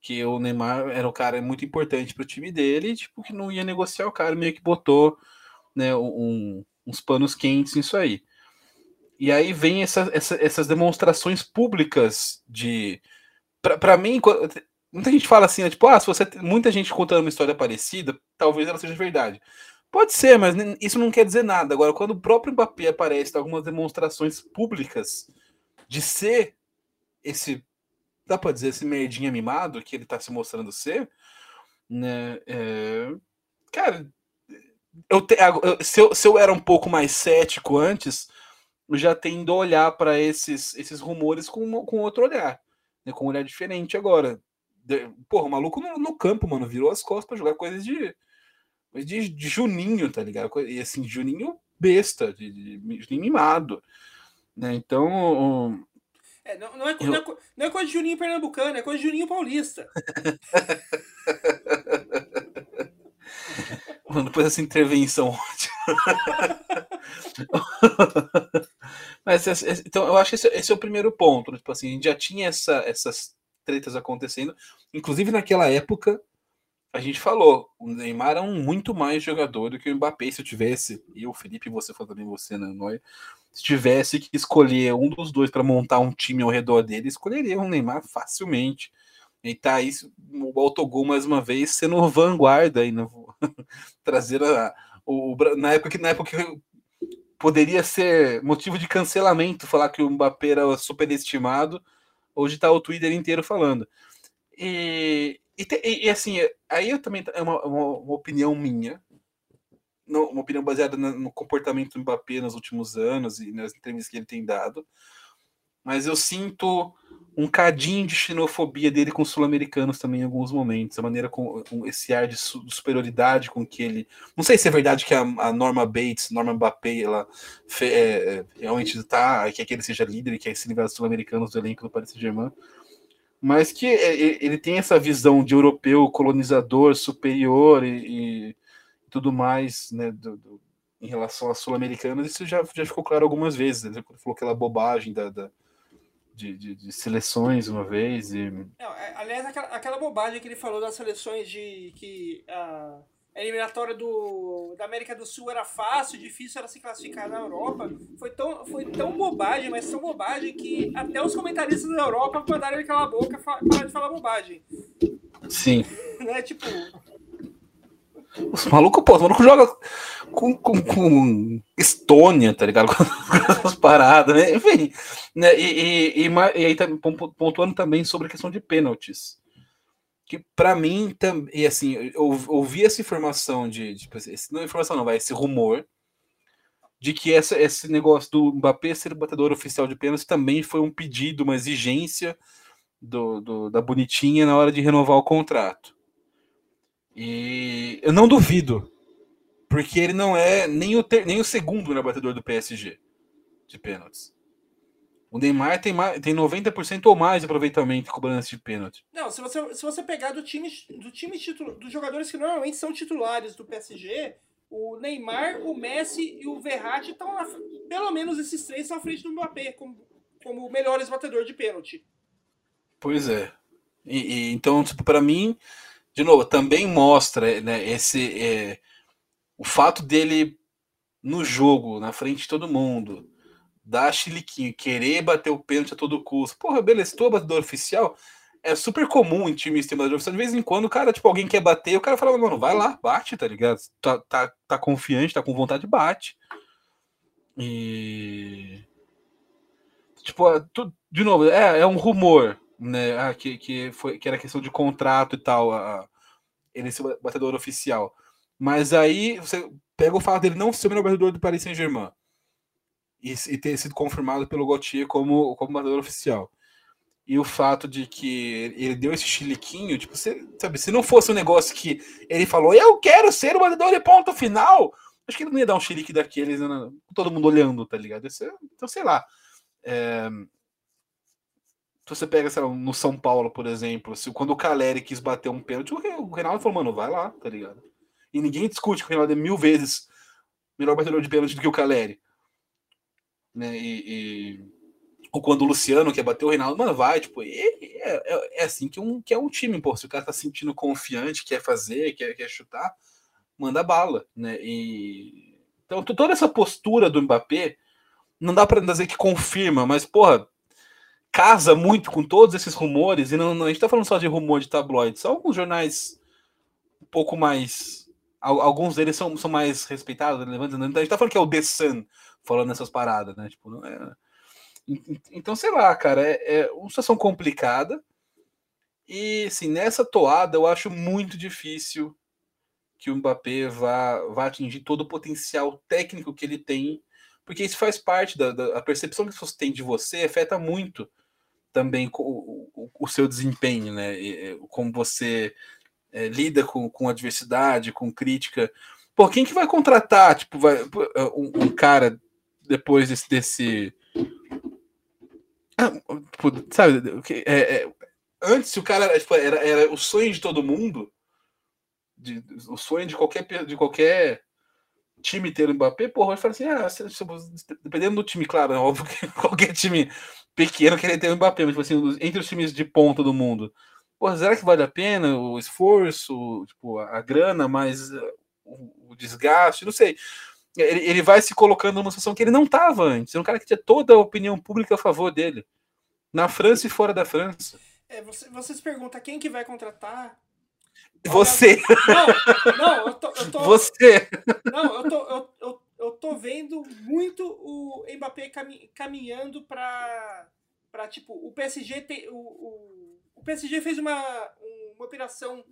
que o Neymar era um cara muito importante para o time dele, tipo, que não ia negociar o cara, meio que botou né, um, uns panos quentes nisso aí. E aí vem essa, essa, essas demonstrações públicas de. Para mim, muita gente fala assim, né, tipo, ah, se você. Muita gente contando uma história parecida, talvez ela seja verdade. Pode ser, mas isso não quer dizer nada. Agora, quando o próprio Mbappé aparece em algumas demonstrações públicas de ser esse. Dá pra dizer, esse merdinha mimado que ele tá se mostrando ser, né? É, cara, eu, te, se, eu, se eu era um pouco mais cético antes, já tendo a olhar para esses, esses rumores com, com outro olhar, né, com um olhar diferente agora. De, porra, o maluco no, no, campo, mano, virou as costas para jogar coisas de, de, de, Juninho, tá ligado? E assim, Juninho besta, de, de, de mimado. Né? Então. É, não, não, é, eu... não, é, não é coisa de Juninho Pernambucano, é coisa de Juninho Paulista. [LAUGHS] Mano, depois dessa intervenção Mas então eu acho que esse, esse, é o primeiro ponto. Né? Tipo assim, a gente já tinha essa, essas tretas acontecendo. Inclusive naquela época, a gente falou, o Neymar é um muito mais jogador do que o Mbappé. Se eu tivesse, e o Felipe, você falou também, você, né, Noia, se tivesse que escolher um dos dois para montar um time ao redor dele, escolheria o Neymar facilmente. E tá aí o autogol mais uma vez sendo vanguarda aí, no, [LAUGHS] trazer a, o, na época que na época que poderia ser motivo de cancelamento falar que o Mbappé era superestimado, hoje tá o Twitter inteiro falando. E, e, e assim, aí eu também é uma, uma, uma opinião minha, não, uma opinião baseada no comportamento do Mbappé nos últimos anos e nas entrevistas que ele tem dado mas eu sinto um cadinho de xenofobia dele com os sul-americanos também em alguns momentos, a maneira com, com esse ar de, su, de, superioridade com que ele. Não sei se é verdade que a, a Norma Bates, Norma Mbappé, ela fe, é, é realmente está, que, que ele seja líder que é esse nível sul-americanos do elenco do Paris Saint-Germain, mas que é, ele tem essa visão de europeu colonizador superior e, e tudo mais, né, do, do, em relação às sul-americanas, isso já, já ficou claro algumas vezes. Né? Ele falou aquela bobagem da, da de, de, de, seleções uma vez. E... Não, é, aliás, aquela, aquela bobagem que ele falou das seleções de que a, eliminatória do, da América do Sul era fácil, difícil era se classificar na Europa, foi tão, foi tão bobagem, mas tão bobagem que até os comentaristas da Europa mandaram ele calar a boca parar de falar bobagem. Sim. [LAUGHS] né? Tipo, os malucos, pô, os malucos jogam com, com, com, Estônia, tá ligado? [LAUGHS] Com as paradas, né? Enfim. Né? E, e, e, e aí tá pontuando também sobre a questão de pênaltis. Que para mim, e assim, eu ouvi essa informação de. Tipo, esse, não é informação, não, vai, esse rumor de que essa, esse negócio do Mbappé ser batedor oficial de pênaltis também foi um pedido, uma exigência do, do, da Bonitinha na hora de renovar o contrato. E eu não duvido, porque ele não é nem o, ter, nem o segundo melhor batedor do PSG de pênaltis. O Neymar tem, mais, tem 90% ou mais de aproveitamento cobrando de pênalti. Não, se você, se você pegar do time, do time titular, dos jogadores que normalmente são titulares do PSG, o Neymar, o Messi e o Verratti estão pelo menos esses três estão à frente do Mbappé como, como melhores batedores de pênalti. Pois é. E, e então, tipo, para mim, de novo, também mostra né, esse é, o fato dele no jogo, na frente de todo mundo, dar chiliquinho, querer bater o pênalti a todo custo. Porra, beleza, tu é batedor oficial, é super comum em times ter oficial. De vez em quando, cara, tipo, alguém quer bater, o cara fala, mano, vai lá, bate, tá ligado? Tá, tá, tá confiante, tá com vontade, bate. E. Tipo, tu, de novo, é, é um rumor, né? Ah, que, que, foi, que era questão de contrato e tal, a, ele ser batedor oficial. Mas aí você pega o fato dele não ser o melhor batedor do Paris Saint-Germain e, e, ter sido confirmado pelo Gauthier como, como batedor oficial. E o fato de que ele deu esse chiliquinho, tipo, você, sabe, se não fosse um negócio que ele falou, eu quero ser o batedor de ponto final, acho que ele não ia dar um chilique daqueles, né, todo mundo olhando, tá ligado? Esse, então, sei lá. É, se você pega, sei lá, no São Paulo, por exemplo, se, quando o Caleri quis bater um pênalti, o Reinaldo falou, mano, vai lá, tá ligado? E ninguém discute que o Reinaldo é mil vezes melhor batedor de pênalti do que o Caleri. Né? E, e... Ou quando o Luciano quer bater o Reinaldo, mano, vai, tipo, é, é, é, assim que, um, que é um time, pô. Se o cara tá sentindo confiante, quer fazer, quer, quer chutar, manda bala, né? E... Então, toda essa postura do Mbappé, não dá para dizer que confirma, mas, porra, casa muito com todos esses rumores, e não, não, a gente tá falando só de rumor de tabloide, são alguns jornais um pouco mais. Alguns deles são, são mais respeitados, relevantes. Né? A gente tá falando que é o The Sun falando essas paradas, né? Tipo, não é... Então, sei lá, cara, é, é uma situação complicada. E, assim, nessa toada, eu acho muito difícil que o Mbappé vá, vá atingir todo o potencial técnico que ele tem, porque isso faz parte da, da percepção que você tem de você afeta muito também com o, o, seu desempenho, né? E, como você é, lida com, com adversidade, com crítica. Pô, quem que vai contratar, tipo, vai, um, um cara depois desse. desse... Ah, tipo, sabe, é, é, antes o cara tipo, era, era o sonho de todo mundo, de, o sonho de qualquer, de qualquer time ter o Mbappé, porra, vai falar assim, ah, se, se, dependendo do time, claro, é [LAUGHS] óbvio que qualquer time pequeno querer ter o Mbappé, mas tipo assim, entre os times de ponta do mundo, porra, será que vale a pena o esforço, tipo, a grana, mas uh, o, o desgaste, não sei. Ele, ele, vai se colocando numa situação que ele não estava antes. É um cara que tinha toda a opinião pública a favor dele. Na França e fora da França. É, você, você se pergunta quem que vai contratar você. Não, não, eu tô. Eu tô Você. Não, eu tô, eu, eu, eu tô vendo muito o Mbappé caminhando para para tipo o PSG tem o, o, o, PSG fez uma, uma operação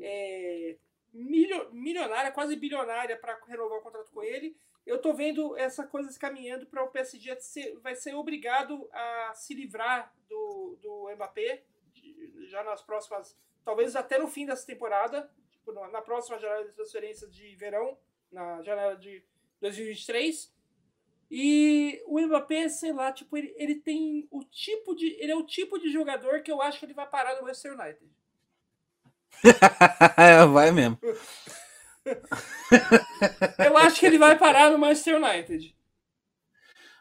é, milionária quase bilionária para renovar o contrato com ele. Eu tô vendo essa coisa caminhando para o PSG ser, vai ser obrigado a se livrar do, do Mbappé já nas próximas talvez até no fim dessa temporada, tipo, na próxima janela de transferência de verão, na janela de 2023. E o Mbappé, sei lá, tipo, ele, ele tem o tipo de. Ele é o tipo de jogador que eu acho que ele vai parar no Manchester United. [LAUGHS] vai mesmo. eu acho que ele vai parar no Manchester United.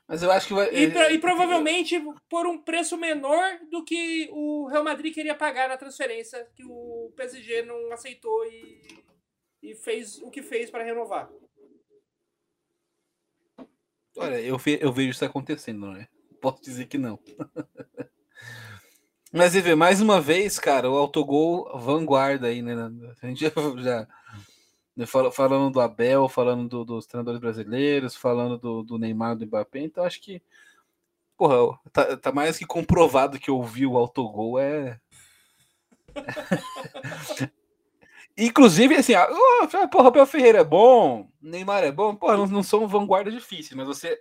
Mas eu acho que vai. E, e, provavelmente por um preço menor do que o Real Madrid queria pagar na transferência, que o PSG não aceitou e, e fez o que fez para renovar. Olha, eu, ve, eu vejo isso acontecendo, né? Posso dizer que não. [LAUGHS] Mas, e mais uma vez, cara, o autogol vanguarda aí, né? A gente já, já né, falando do Abel, falando do, dos treinadores brasileiros, falando do, do, Neymar, do Mbappé, então acho que porra, tá, tá mais que comprovado que ouvir o autogol é Inclusive, assim, oh, porra, Abel Ferreira é bom, Neymar é bom, porra, não, não são vanguarda difícil, mas você.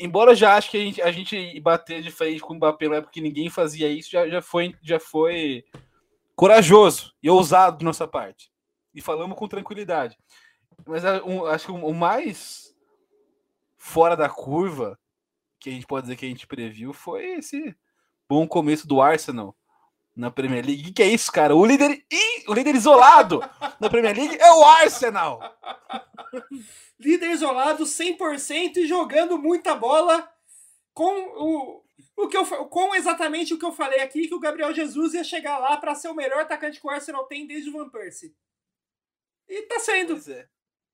Embora já acho que a gente, a gente bater de frente com o Mbappé na época que ninguém fazia isso, já, já, foi, já foi corajoso e ousado de nossa parte. e falamos com tranquilidade. Mas um, acho que o mais fora da curva que a gente pode dizer que a gente previu foi esse bom começo do Arsenal na Premier League. O que, é isso, cara? O líder, o líder isolado na Premier League é o Arsenal. [LAUGHS] líder isolado 100% e jogando muita bola com o, o que eu, com exatamente o que eu falei aqui, que o Gabriel Jesus ia chegar lá para ser o melhor atacante que o Arsenal tem desde o Van Persie. E tá sendo. É.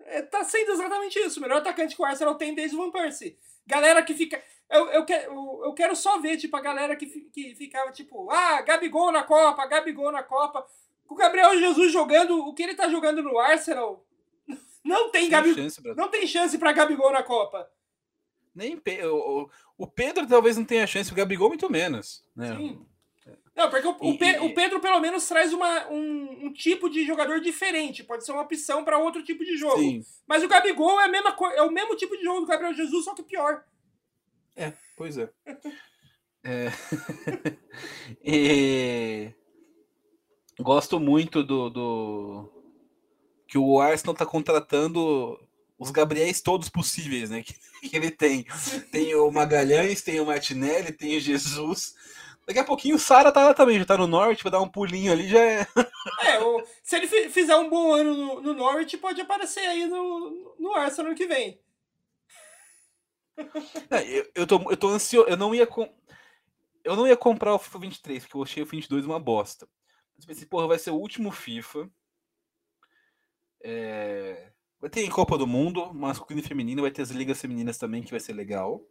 É, tá sendo exatamente isso. O melhor atacante que o Arsenal tem desde o Van Persie. Galera que fica. Eu, eu, eu, eu quero só ver, tipo, a galera que, que ficava, tipo, ah, Gabigol na Copa, Gabigol na Copa. O Gabriel Jesus jogando, o que ele tá jogando no Arsenal, [LAUGHS] não tem, Gabi, chance, não tem chance pra Gabigol na Copa. Nem o, o Pedro talvez não tenha chance, o Gabigol muito menos. Né? Sim. Não, porque o, o, Pe, o, Pedro pelo menos traz uma, um, um, tipo de jogador diferente. Pode ser uma opção para outro tipo de jogo. Sim. Mas o Gabigol é, a mesma, é o mesmo tipo de jogo do Gabriel Jesus, só que pior. É, pois é. [LAUGHS] é... [LAUGHS] e... Gosto muito do, do, que o Arsenal tá contratando os Gabriéis todos possíveis, né? [LAUGHS] Que, que ele tem. Tem o Magalhães, tem o Martinelli, tem o Jesus. Daqui a pouquinho o Sara tá lá também, já tá no Norwich, vai dar um pulinho ali, já é. É, o, se ele fizer um bom ano no, no Norwich, pode aparecer aí no, no Arsenal ano que vem. Eu, eu, tô, eu tô ansioso, eu não ia com... eu não ia comprar o FIFA 23, porque eu achei o 22 uma bosta. Mas pensei, porra, vai ser o último FIFA. É... Vai ter Copa do Mundo, masculino e feminino, vai ter as ligas femininas também, que vai ser legal.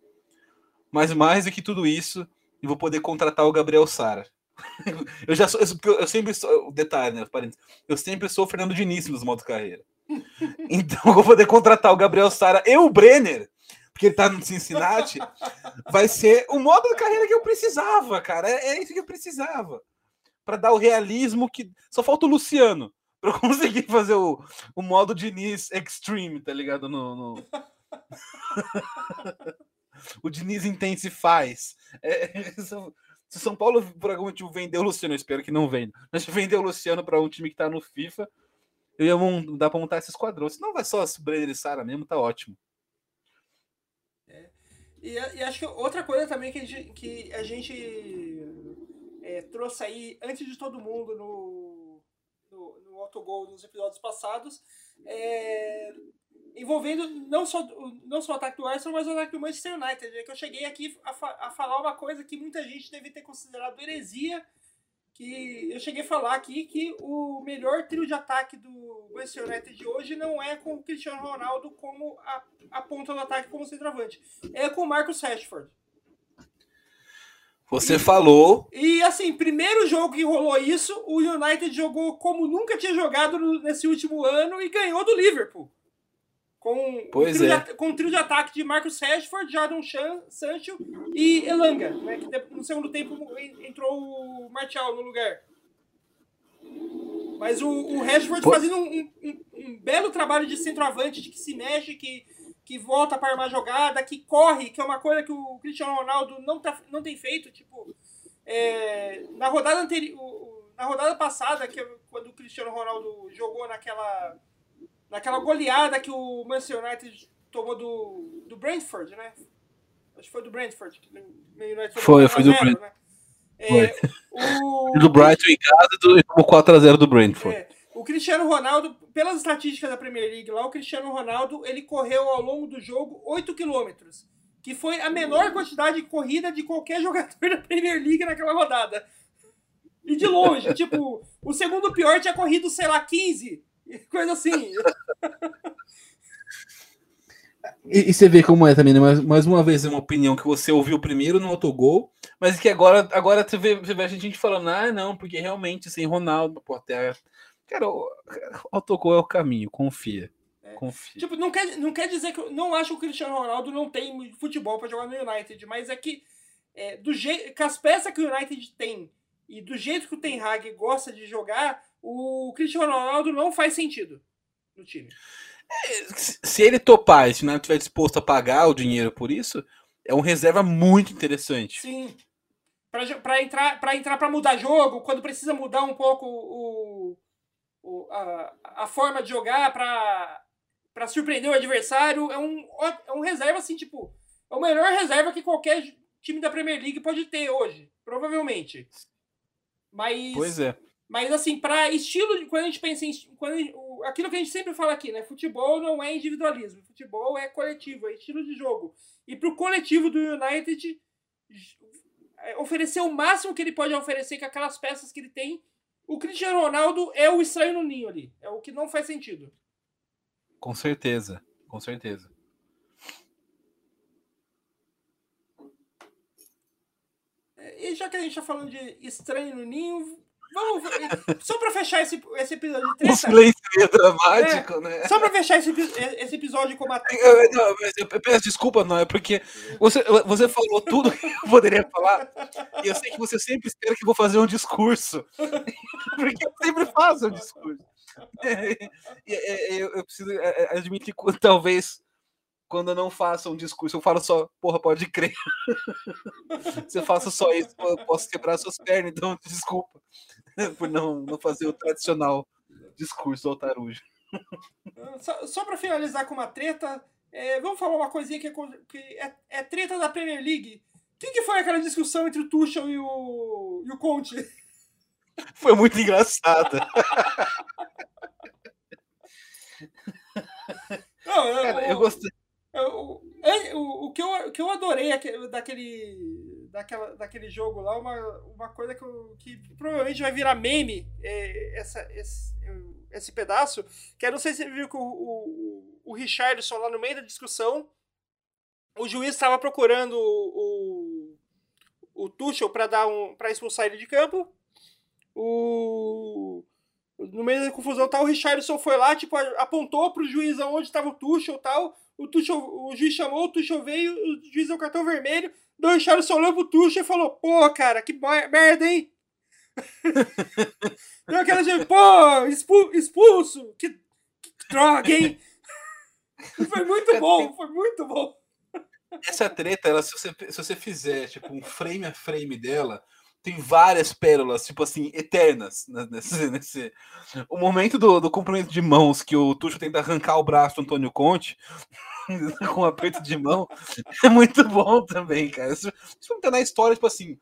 Mas mais do que tudo isso, eu vou poder contratar o Gabriel Sara. [LAUGHS] eu já sou, eu, eu sempre sou, detalhe, né, eu sempre sou o Fernando Diniz nos modo carreira. [LAUGHS] Então eu vou poder contratar o Gabriel Sara e o Brenner porque ele tá no Cincinnati, vai ser o modo de carreira que eu precisava, cara. É, é isso que eu precisava. para dar o realismo que. Só falta o Luciano pra eu conseguir fazer o, o modo Diniz Extreme, tá ligado? No, no... [LAUGHS] o Diniz Intensifies. É, é se São Paulo, por algum motivo, vendeu o Luciano, eu espero que não venda, mas vendeu o Luciano para um time que tá no FIFA, eu ia dar pra montar esse esquadrão. Se não vai só Brenner e Sara mesmo, tá ótimo. E, e, acho que outra coisa também que a gente, que a gente é, trouxe aí antes de todo mundo no, no, no Autogol nos episódios passados, é, envolvendo não só, não só o ataque do Arsenal, mas o ataque do Manchester United. É que eu cheguei aqui a, fa a falar uma coisa que muita gente deve ter considerado heresia que eu cheguei a falar aqui que o melhor trio de ataque do Manchester United de hoje não é com o Cristiano Ronaldo como a, a ponta do ataque como centroavante, é com o Marcus Rashford. Você e, falou. E assim, primeiro jogo que rolou isso, o United jogou como nunca tinha jogado nesse último ano e ganhou do Liverpool. Com, pois um é. de, com um trio de ataque de Marcus Rashford, Jadon Chan, Sancho e Elanga. Né, que no segundo tempo entrou o Martial no lugar. Mas o, o Rashford fazendo um, um, um, belo trabalho de centroavante, de que se mexe, que, que volta para armar jogada, que corre, que é uma coisa que o Cristiano Ronaldo não, tá, não tem feito. Tipo, é, na rodada anterior. Na rodada passada, que quando o Cristiano Ronaldo jogou naquela naquela goleada que o Manchester United tomou do, do Brentford, né? Acho que foi do Brentford. foi, foi do Brentford. Né? É, [LAUGHS] o... do Brighton em casa e tomou 4x0 do Brentford. É, o Cristiano Ronaldo, pelas estatísticas da Premier League lá, o Cristiano Ronaldo ele correu ao longo do jogo 8 km, que foi a menor quantidade de corrida de qualquer [LAUGHS] jogador da Premier League naquela rodada. E de longe, [LAUGHS] tipo, o segundo pior tinha corrido, sei lá, 15 Coisa assim. E, e, você vê como é também, né? mais, mais uma vez, é uma opinião que você ouviu primeiro no autogol, mas que agora, agora você, vê, você vê a gente falando, ah, não, porque realmente sem Ronaldo, pô, até. Cara, o, autogol é o caminho, confia. É. Confia. Tipo, não quer, não quer dizer que eu não acho que o Cristiano Ronaldo não tem futebol para jogar no United, mas é que é, do jeito, com as peças que o United tem e do jeito que o Ten Hag gosta de jogar, o Cristiano Ronaldo não faz sentido no time. É, se ele topar, se não estiver disposto a pagar o dinheiro por isso, é um reserva muito interessante. Sim. Para entrar para entrar para mudar jogo, quando precisa mudar um pouco o, o, a, a forma de jogar pra surpreender o adversário. É um, é um reserva, assim, tipo, é o melhor reserva que qualquer time da Premier League pode ter hoje, provavelmente. Mas. Pois é. Mas assim, para estilo, de- quando a gente pensa em quando gente- o- aquilo que a gente sempre fala aqui, né? Futebol não é individualismo, futebol é coletivo, é estilo de jogo. E pro coletivo do United é, oferecer o máximo que ele pode oferecer com aquelas peças que ele tem, o Cristiano Ronaldo é o estranho no ninho ali, é o que não faz sentido. Com certeza. Com certeza. É, E já que a gente tá falando de estranho no ninho, vamos só para fechar esse, esse episódio de treta, silêncio meio dramático, né? só para fechar esse, epi- esse episódio com a Eu, não, mas eu peço desculpa, não, é porque você, você falou tudo que eu poderia falar, e eu sei que você sempre espera que eu vou fazer um discurso, [LAUGHS] porque eu sempre faço um discurso. [LAUGHS] É, é, eu, preciso é, é, admitir que talvez quando eu não faça um discurso, eu falo só, porra, pode crer. [LAUGHS] Se eu faço só isso, eu posso quebrar suas pernas, então desculpa [LAUGHS] por não, não fazer o tradicional discurso altarujo. Só, só para finalizar com uma treta, é, vamos falar uma coisinha que, é, que é, é treta da Premier League. O que, que foi aquela discussão entre o Tuchel e o, e o Conte? [LAUGHS] Foi muito engraçada. [LAUGHS] Não, eu, Cara, eu o- gostei. eu- o, o, o que eu, o que eu adorei aque- daquele, daquela, daquele jogo lá, uma, uma coisa que, eu- que provavelmente vai virar meme, é, essa, esse, esse pedaço, que eu não sei se você viu que o, o, o Richardson lá no meio da discussão, o juiz estava procurando o, o, o Tuchel para dar um para expulsar ele de campo. O no meio da confusão tal, o Richardson foi lá, tipo, apontou pro juiz aonde estava o Tuchel tal. O, Tuchel, o juiz chamou, o Tuchel veio, o juiz deu cartão vermelho. Daí o Richardson olhou pro Tuchel e falou: Pô, cara, que merda, hein? [LAUGHS] deu aquela de, pô, expu- expulso, que, que droga, hein? foi muito bom, foi muito bom. Essa treta, ela, se, você, se você fizer tipo, um frame a frame dela, tem várias pérolas, tipo assim, eternas. né, [LAUGHS] Nesse, nesse... O momento do, do cumprimento de mãos que o Tucho tenta arrancar o braço do Antônio Conte [LAUGHS] com um aperto de mão é muito bom também, cara. Isso, isso tá na história, tipo assim,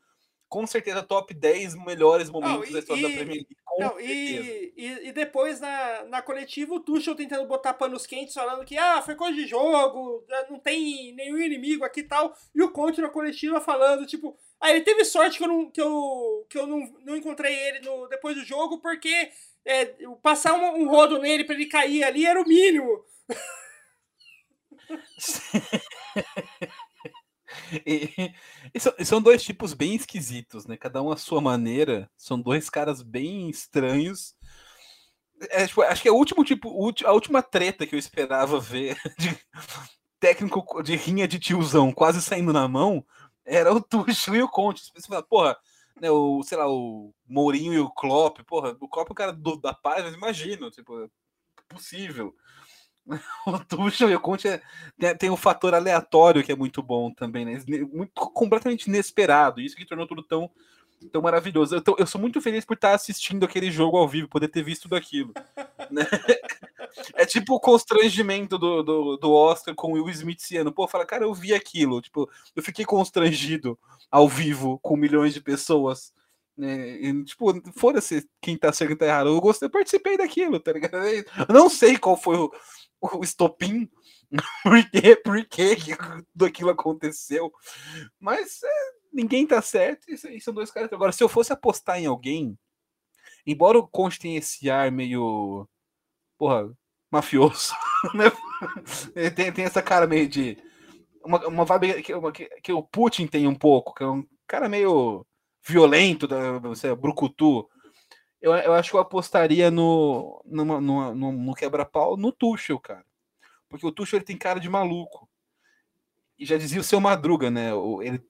com certeza top 10 melhores momentos e- da história da e- Premier League. Não, e, e, e depois na, na coletiva o Tuchel tentando botar panos quentes, falando que ah, foi coisa de jogo, eh, não tem nenhum inimigo aqui e tal. E o Conte na coletiva falando, tipo, ah, ele teve sorte que eu não, que eu, que eu não, não encontrei ele no, depois do jogo, porque é, passar um, um rodo nele pra ele cair ali era o mínimo. [LAUGHS] E, são, e são dois tipos bem esquisitos, né? Cada um à sua maneira. São dois caras bem estranhos. É, tipo, acho que é o último tipo, a última treta que eu esperava ver [LAUGHS] de técnico de rinha de tiozão quase saindo na mão era o Tuchel e o Conte. Você fala, porra, né, o, sei lá, o Mourinho e o Klopp, porra, o Klopp é um cara do- da paz, imagino, tipo, é possível. [LAUGHS] O Tuchel e o Conte é- tem, tem um fator aleatório que é muito bom também, né? Muito completamente inesperado. Isso que tornou tudo tão, tão maravilhoso. Eu, tô- eu sou muito feliz por estar assistindo aquele jogo ao vivo, poder ter visto tudo aquilo. [LAUGHS] né? É tipo o constrangimento do, do, do Oscar com o Will Smith ano. Pô, fala, cara, eu vi aquilo. Tipo, eu fiquei constrangido ao vivo com milhões de pessoas. Né? E, tipo, foda-se quem tá certo e quem tá errado. Eu gostei, eu participei daquilo, tá ligado? Eu não sei qual foi o, o estopim, por [LAUGHS] quê, por que tudo aquilo aconteceu. Mas é, ninguém tá certo e, são dois caras. Agora, se eu fosse apostar em alguém, embora o Conte tenha esse ar meio. Porra, mafioso, [LAUGHS] né? Tem, tem essa cara meio de. Uma, uma vibe que, uma- que, que o Putin tem um pouco, que é um cara meio violento, da, você, brucutu. Eu, eu acho que eu apostaria no, numa- no, no quebra-pau no Tuchel, cara. Porque o Tuchel ele tem cara de maluco. E já dizia o seu Madruga, né? Ele,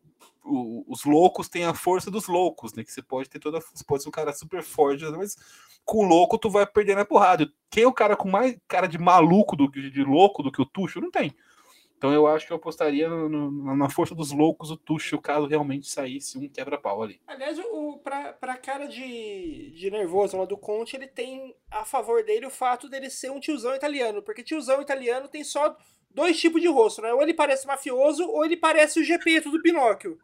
os loucos têm a força dos loucos, né? Que você pode ter toda. Você pode ser um cara super forte, mas com o louco tu vai perder na porrada. Quem é o cara com mais cara de maluco do que de louco do que o Tuchel? Não tem. Então eu acho que eu apostaria no, no, na força dos loucos o Tuchel caso realmente saísse um quebra-pau ali. Aliás, o, pra, pra cara de, de nervoso lá do Conte, ele tem a favor dele o fato dele ser um tiozão italiano. Porque tiozão italiano tem só dois tipos de rosto, né? Ou ele parece mafioso, ou ele parece o Gepeto do Pinóquio.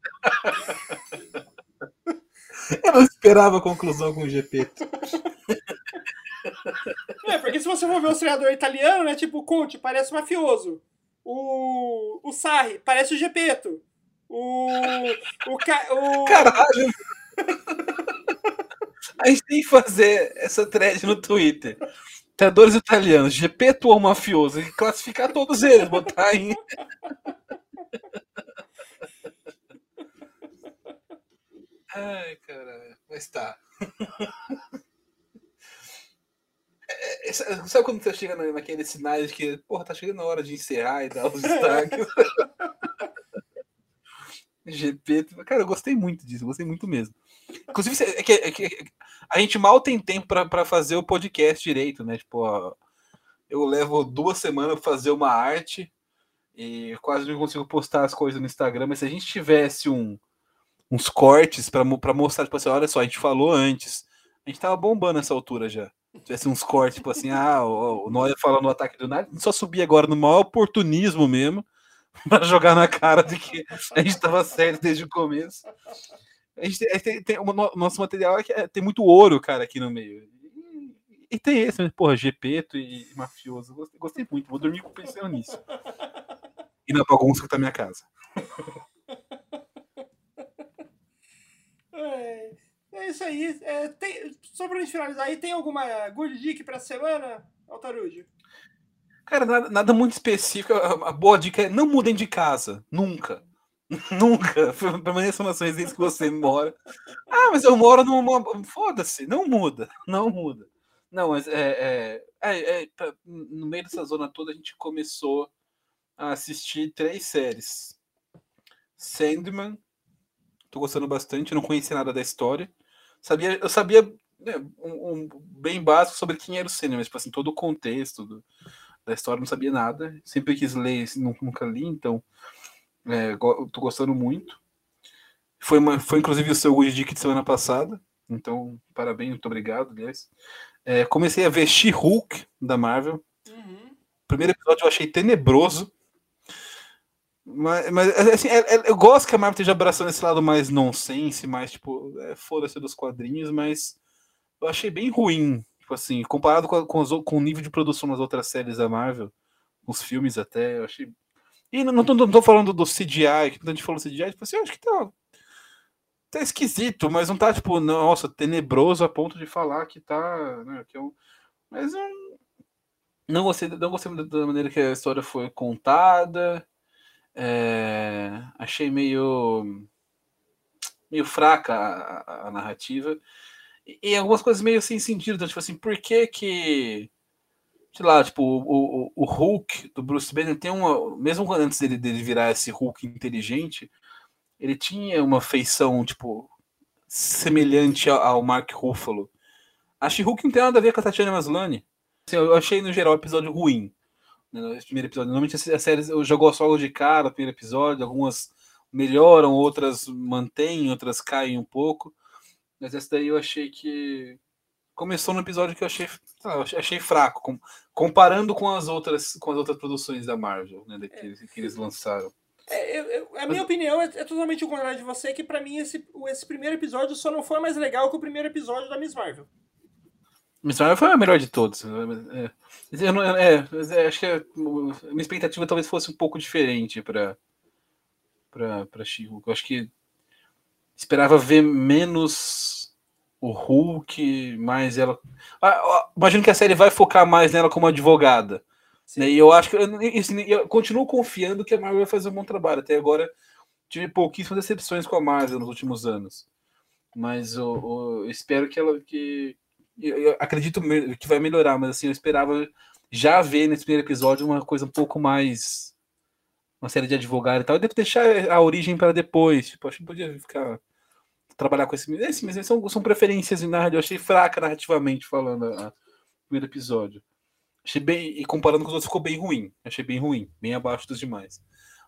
[LAUGHS] Eu não esperava a conclusão com o Gepeto. É, porque se você for ver o treinador italiano, né? Tipo, o Conte parece mafioso. O, o Sarri parece o Gepeto. O. O. o... Caralho! A gente tem que fazer essa thread no Twitter. Treinadores italianos, Gepeto ou mafioso, e classificar todos eles, botar em. Ai, caralho. Mas tá. [LAUGHS] É, é, sabe quando você chega naqueles sinais que, porra, tá chegando a hora de encerrar e dar os destaques? [LAUGHS] GP, cara, eu gostei muito disso, gostei muito mesmo. Inclusive, é que, é que a gente mal tem tempo para fazer o podcast direito, né? Tipo, ó, eu levo duas semanas fazer uma arte e quase não consigo postar as coisas no Instagram, mas se a gente tivesse um, uns cortes para mostrar, tipo assim, olha só, a gente falou antes, a gente tava bombando nessa altura já tivesse uns cortes, tipo assim, ah, o, o Neuer falando no ataque do United, só subir agora no maior oportunismo mesmo, [LAUGHS] para jogar na cara de que a gente estava certo desde o começo. A gente, tem, tem, tem, o nosso material é que é, tem muito ouro, cara, aqui no meio. E, e tem esse, né? porra, Gepeto e, e mafioso. Gostei, gostei, muito, vou dormir pensando nisso. E na bagunça que tá minha casa. É. É isso aí. É, tem, só pra gente finalizar aí, tem alguma good dica pra semana, Altarude? Cara, nada, nada, muito específico. A boa dica é não mudem de casa. Nunca. [LAUGHS] Nunca. [LAUGHS] Permaneçam nas residências que você mora. Ah, mas eu moro numa. Foda-se, não muda. Não muda. Não, mas é, é, é, é, no meio dessa zona toda a gente começou a assistir três séries. Sandman, tô gostando bastante, não conhecia nada da história. Sabia, eu sabia né, um, um, bem básico sobre quem era o Senna, mas tipo assim, todo o contexto do, da história não sabia nada. Sempre quis ler, nunca li, então é, tô gostando muito. Foi, uma, foi inclusive o seu Good Dick de semana passada, então parabéns, muito obrigado, aliás. É, comecei a ver She-Hulk da Marvel. Uhum. Primeiro episódio eu achei tenebroso. Mas, mas assim, é, é, eu gosto que a Marvel esteja abraçando esse lado mais nonsense, mais tipo, é, foda-se dos quadrinhos, mas eu achei bem ruim, tipo assim, comparado com, com, os, com, o nível de produção das outras séries da Marvel, os filmes até, eu achei. E não, não, tô, não tô falando do CGI, que a gente falou CGI, tipo assim, eu acho que tá, tá esquisito, mas não tá, tipo, nossa, tenebroso a ponto de falar que tá. Né, que é um, mas eu não gostei, não gostei da maneira que a história foi contada. É, achei meio meio fraca a, a narrativa e, e, algumas coisas meio sem sentido, então, tipo assim, por que que sei lá, tipo, o, o, o Hulk do Bruce Banner tem uma, mesmo antes dele, dele virar esse Hulk inteligente, ele tinha uma feição, tipo, semelhante ao, Mark Ruffalo. Acho que Hulk não tem nada a ver com a Tatiana Maslany. Assim, eu achei, no geral, o episódio ruim né, no primeiro episódio. Normalmente as séries eu já gosto logo de cara, no primeiro episódio, algumas melhoram, outras mantêm, outras caem um pouco. Mas essa daí eu achei que começou no episódio que eu achei, ah, achei fraco, com, comparando com as outras com as outras produções da Marvel, né, que, que eles lançaram. É, eu, eu, a minha opinião é, é, totalmente o contrário de você, que para mim esse, esse primeiro episódio só não foi mais legal que o primeiro episódio da Miss Marvel. Miss Marvel foi a melhor de todos. É, eu não, é, é, acho que a minha expectativa talvez fosse um pouco diferente para para Chico. Eu acho que esperava ver menos o Hulk, mais ela. Ah, imagino que a série vai focar mais nela como advogada. Né? E eu acho que eu, eu, continuo confiando que a Marvel vai fazer um bom trabalho. Até agora tive pouquíssimas decepções com a Marvel nos últimos anos. Mas eu, eu espero que ela que eu acredito que vai melhorar, mas assim, eu esperava já ver nesse primeiro episódio uma coisa um pouco mais. Uma série de advogado e tal, e depois deixar a origem para depois. Tipo, acho que podia ficar. Trabalhar com esse. esse mas são, são preferências, na eu achei fraca narrativamente falando o primeiro episódio. Achei bem. E comparando com os outros, ficou bem ruim. Achei bem ruim, bem abaixo dos demais.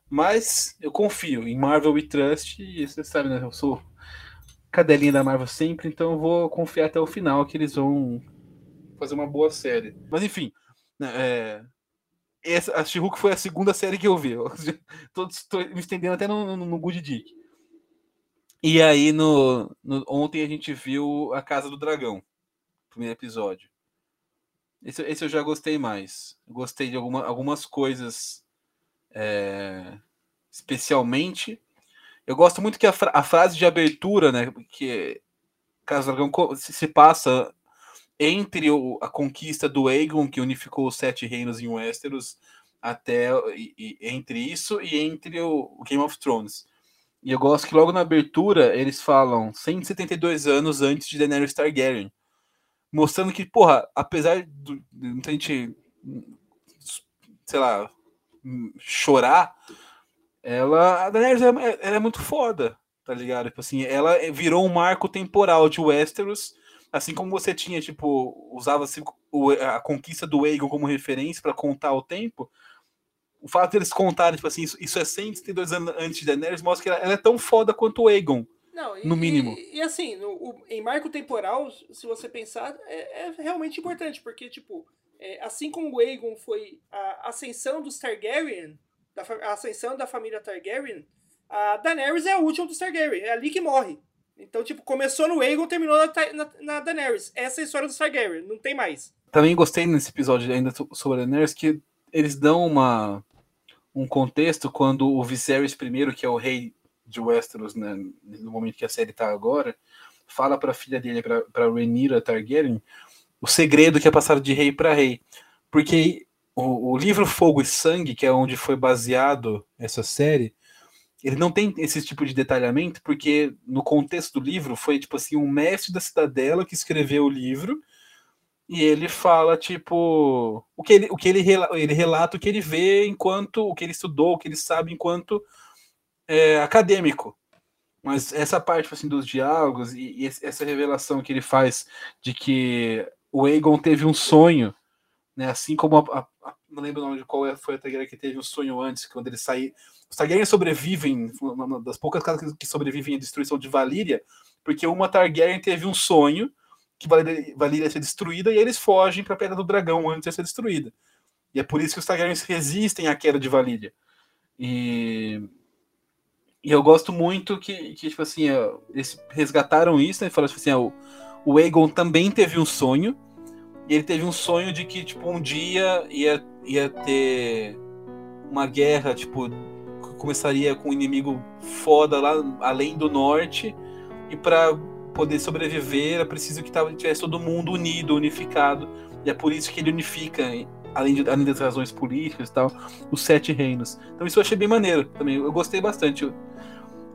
Mas eu confio em Marvel e Trust, e você sabe, né? Eu sou cadelinha da Marvel sempre, então eu vou confiar até o final que eles vão fazer uma boa série. Mas enfim, né, é, essa, a she foi a segunda série que eu vi. Estou me estendendo até no, no, no Good Dick. E aí, no, no, ontem a gente viu A Casa do Dragão, primeiro episódio. Esse, esse eu já gostei mais. gostei de alguma, algumas coisas, é, especialmente. Eu gosto muito que a, fra a, frase de abertura, né, que Casa Dragão se, passa entre o, a conquista do Aegon, que unificou os sete reinos em Westeros, até e, e, entre isso e entre o, o, Game of Thrones. E eu gosto que logo na abertura eles falam 172 anos antes de Daenerys Targaryen, mostrando que, porra, apesar de muita gente, sei lá, chorar, ela, a Daenerys ela é muito foda, tá ligado? Tipo assim, ela virou um marco temporal de Westeros assim como você tinha, tipo, usava a conquista do Aegon como referência para contar o tempo, o fato deles contarem, tipo assim, isso, isso é 132 anos antes de Daenerys, mostra que ela, ela, é tão foda quanto o Aegon. Não, e, no mínimo. E, e assim, no, o, em marco temporal, se você pensar, é, é realmente importante, porque, tipo, é, assim como o Aegon foi a ascensão dos Targaryen, da, a ascensão da família Targaryen, a Daenerys é a última dos Targaryen, é ali que morre. Então, tipo, começou no Aegon, terminou na, na, Daenerys. Essa é a história do Targaryen, não tem mais. Também gostei nesse episódio ainda sobre a Daenerys que eles dão uma, um contexto quando o Viserys I, que é o rei de Westeros, né, no momento que a série tá agora, fala para a filha dele, para Rhaenyra Targaryen, o segredo que é passado de rei para rei. Porque o, o livro Fogo e Sangue, que é onde foi baseado essa série, ele não tem esse tipo de detalhamento, porque no contexto do livro foi tipo assim, um mestre da cidadela que escreveu o livro, e ele fala, tipo, o que ele, o que ele, ele relata o que ele vê enquanto, o que ele estudou, o que ele sabe enquanto é, acadêmico. Mas essa parte tipo assim, dos diálogos e, e, essa revelação que ele faz de que o Aegon teve um sonho, né, assim como a não lembro o nome de qual foi a Targaryen que teve um sonho antes, quando ele saiu. Os Targaryen sobrevivem, uma das poucas casas que sobrevivem à destruição de Valíria, porque uma Targaryen teve um sonho que Valíria ia ser destruída e eles fogem para a Pedra do Dragão antes de ser destruída. E é por isso que os Targaryens resistem à queda de Valíria. E, e eu gosto muito que, que tipo assim, eles resgataram isso, né? Falaram tipo assim, o, o Aegon também teve um sonho, e ele teve um sonho de que, tipo, um dia ia, ia ter uma guerra, tipo, começaria com um inimigo foda lá além do norte, e para poder sobreviver era preciso que tivesse todo mundo unido, unificado, e é por isso que ele unifica, além, de, além das razões políticas e tal, os sete reinos. Então isso eu achei bem maneiro também, eu gostei bastante. Eu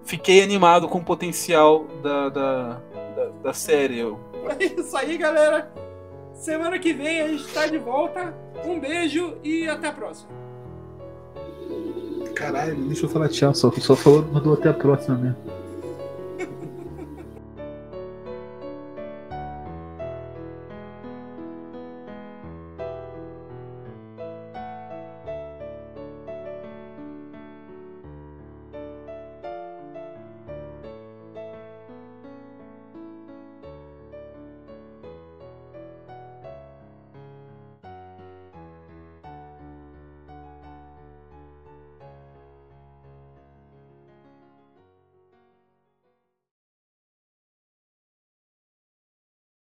fiquei animado com o potencial da, da, da, da série. Eu... É isso aí, galera! Semana que vem a gente tá de volta. Um beijo e até a próxima. Caralho, deixa eu falar tchau, só, só falou, mandou até a próxima mesmo.